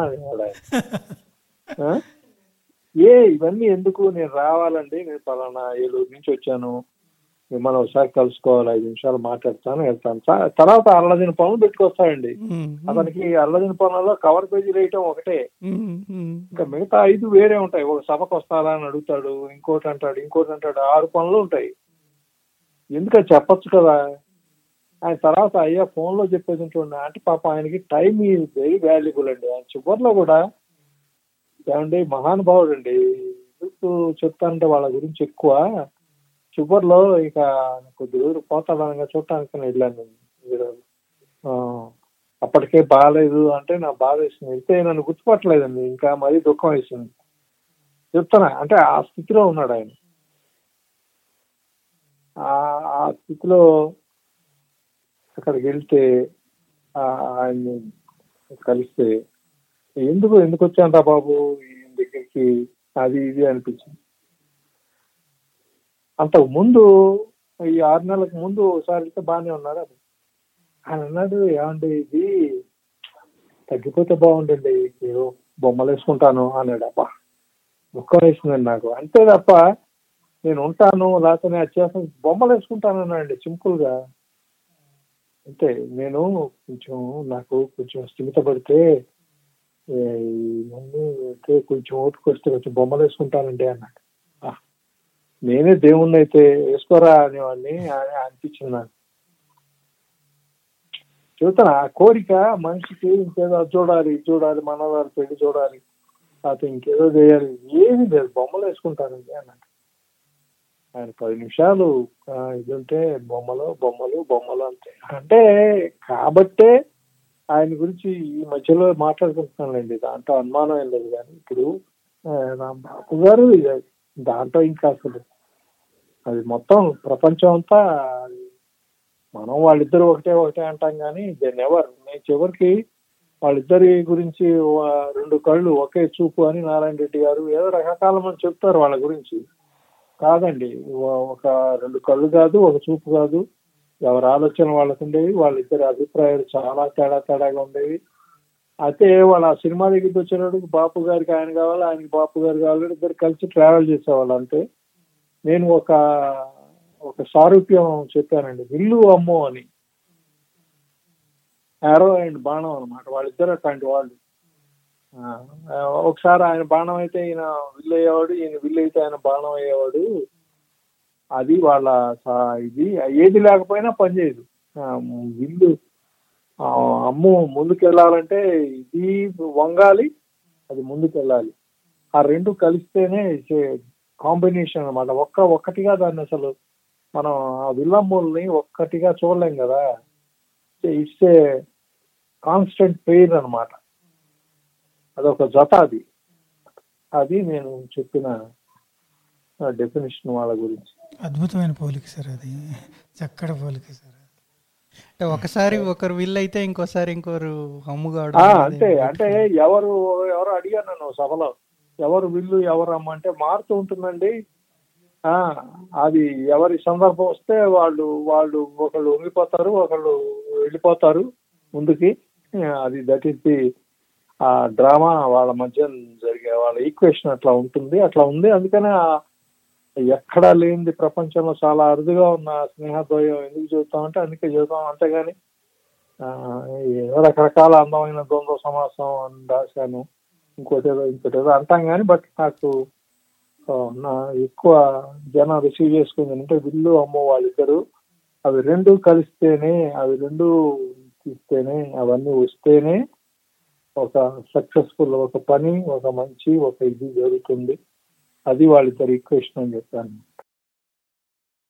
ఏ ఇవన్నీ ఎందుకు? నేను రావాలండి నేను పలానా ఏలూరు నుంచి వచ్చాను. మిమ్మల్ని ఒకసారి కలుసుకోవాలి ఐదు నిమిషాలు మాట్లాడతాను వెళ్తాను. తర్వాత అల్లదిన పనులు పెట్టుకొస్తాడండి. ఉమ్, అతనికి అల్లదిన పనులలో కవర్ పేజీ వేయటం ఒకటే. ఇంకా మిగతా ఐదు వేరే ఉంటాయి. ఒక సభకు వస్తారా అని అడుగుతాడు ఇంకోటి అంటాడు ఇంకోటి అంటాడు ఆరు పనులు ఉంటాయి. ఎందుకని చెప్పొచ్చు కదా. ఆయన తర్వాత అయ్యా ఫోన్లో చెప్పేది ఉంటుండే. అంటే పాప ఆయనకి టైం వెరీ వాల్యుబుల్ అండి. ఆయన చివరిలో కూడా ఏమండి మహానుభావుడు అండి ఎందుకు చెప్తానంటే వాళ్ళ గురించి ఎక్కువ. చివరిలో ఇక కొద్ది రోజులు పోతాడనగా చూడటానికి వెళ్ళాను ఈరోజు. ఆ, అప్పటికే బాగాలేదు అంటే నా బాధ వేసింది. వెళ్తే నన్ను గుర్తుపట్టలేదండి. ఇంకా మరీ దుఃఖం వేసింది. చెప్తున్నా అంటే ఆ స్థితిలో ఉన్నాడు ఆయన. ఆ- ఆ స్థితిలో అక్కడికి వెళ్తే ఆ, ఆయన్ని కలిస్తే ఎందుకు ఎందుకు వచ్చాను రా బాబు? ఈయన దగ్గరికి అది ఇది అనిపించింది. అంతకు ముందు ఈ ఆరు నెలలకు ముందు ఒకసారి వెళ్తే బాగానే ఉన్నారు అది. ఆయన అన్నాడు ఏమండి ఇది తగ్గిపోతే బాగుండండి ఏదో బొమ్మలు వేసుకుంటాను అన్నాడు. అబ్బా దుఃఖం వేసిందండి నాకు. అంతే తప్ప నేను ఉంటాను లేకపోతే నేను చేస్తాను బొమ్మలు వేసుకుంటాను అన్నాడు సింపుల్గా. అంతే నేను కొంచెం నాకు కొంచెం స్థిమిత పడితే ఈ ముందు కొంచెం ఓపిక వస్తే కొంచెం బొమ్మలు వేసుకుంటానండి అన్నాడు. నేనే దేవుణ్ణి అయితే వేసుకోరా అనేవాడిని అని అనిపించింది నాకు. చెబుతాను ఆ కోరిక మనిషికి ఇంకేదో అది చూడాలి ఇది చూడాలి మనవారు పెళ్ళి చూడాలి లేకపోతే ఇంకేదో చేయాలి ఏమీ లేదు బొమ్మలు వేసుకుంటానండి అన్నాడు ఆయన పది నిమిషాలు ఆ, ఇది ఉంటే బొమ్మలు బొమ్మలు బొమ్మలు అంతే. అంటే కాబట్టే ఆయన గురించి ఈ మధ్యలో మాట్లాడుకుంటున్నానండి దాంట్లో అనుమానం ఏం లేదు కానీ ఇప్పుడు నా బాపు గారు దాంట్లో ఇంకా అసలు అది మొత్తం ప్రపంచం అంతా మనం వాళ్ళిద్దరు ఒకటే ఒకటే అంటాం కానీ దెన్ ఎవర్ నేను చివరికి వాళ్ళిద్దరి గురించి రెండు కళ్ళు ఒకే చూపు అని నారాయణ రెడ్డి గారు ఏదో రకరకాల మంది చెప్తారు వాళ్ళ గురించి. కాదండి ఒక రెండు కళ్ళు కాదు ఒక చూపు కాదు. ఎవరి ఆలోచన వాళ్ళకు ఉండేవి వాళ్ళిద్దరి అభిప్రాయాలు చాలా తేడా తేడాగా ఉండేవి. అయితే వాళ్ళ ఆ సినిమా దగ్గరికి వచ్చినప్పుడు బాపు గారికి ఆయన కావాలి ఆయనకి బాపు గారు కావాలి ఇద్దరు కలిసి ట్రావెల్ చేసేవాళ్ళు అంతే. నేను ఒక ఒక సారూప్యం చెప్పానండి. విల్లు అమ్మో అని. ఆరో అండ్ బాణం అనమాట వాళ్ళిద్దరు అట్లాంటి వాళ్ళు. ఒకసారి ఆయన బాణం అయితే ఈయన విల్లు అయ్యేవాడు ఈయన విల్లు అయితే ఆయన బాణం అయ్యేవాడు. అది వాళ్ళ ఇది ఏది లేకపోయినా పనిచేయదు విల్లు అమ్ము ముందుకెళ్ళాలంటే ఇది వంగాలి అది ముందుకెళ్ళాలి. ఆ రెండు కలిస్తేనే కాంబినేషన్ అన్నమాట. ఒక్క ఒక్కటిగా దాన్ని అసలు మనం ఆ విల్లమ్మల్ని ఒక్కటిగా చూడలేం కదా. ఇట్స్ ఏ కాన్స్టెంట్ పెయిన్ అన్నమాట. అదొక జత అది. అది నేను చెప్పిన డెఫినేషన్ వాళ్ళ గురించి. అద్భుతమైన పోలిక సార్ అది. చక్కటి పోలిక సార్ అంటే ఒకసారి ఒకరు విల్ అయితే ఇంకోసారి ఇంకోరు హమ్ము కావడం ఆ, అనేది అంతే. అంటే ఎవరు ఎవరు అడిగారు నన్ను సభలో? ఎవరు విల్లు ఎవరు అమ్మ అంటే మారుతూ ఉంటుందండి. ఆ అది ఎవరి సందర్భం వస్తే వాళ్ళు వాళ్ళు ఒకళ్ళు ఉంగిపోతారు ఒకళ్ళు వెళ్ళిపోతారు ముందుకి. అది దట్ ఈస్ ది ఆ డ్రామా వాళ్ళ మధ్య జరిగే వాళ్ళ ఈక్వేషన్ అట్లా ఉంటుంది అట్లా ఉంది. అందుకనే ఎక్కడా లేనిది ప్రపంచంలో చాలా అరుదుగా ఉన్న స్నేహద్వయం ఎందుకు చెబుతామంటే అందుకే చెబుతాం. అంతేగాని ఏదో రకరకాల అందమైన ద్వంద్వ సమాసం అని రాశాను. ఇంకోటేదో ఇంకోటేదో అంటాం కానీ బట్ నాకు నా ఎక్కువ జనం రిసీవ్ చేసుకుంది అంటే విల్లు అమ్మో వాళ్ళిద్దరు. అవి రెండు కలిస్తేనే అవి రెండు తీస్తేనే అవన్నీ వస్తేనే ఒక సక్సెస్ఫుల్ ఒక పని ఒక మంచి ఒక ఇది జరుగుతుంది. అది వాళ్ళిద్దరు ఈక్వేషన్ అని చెప్పాను.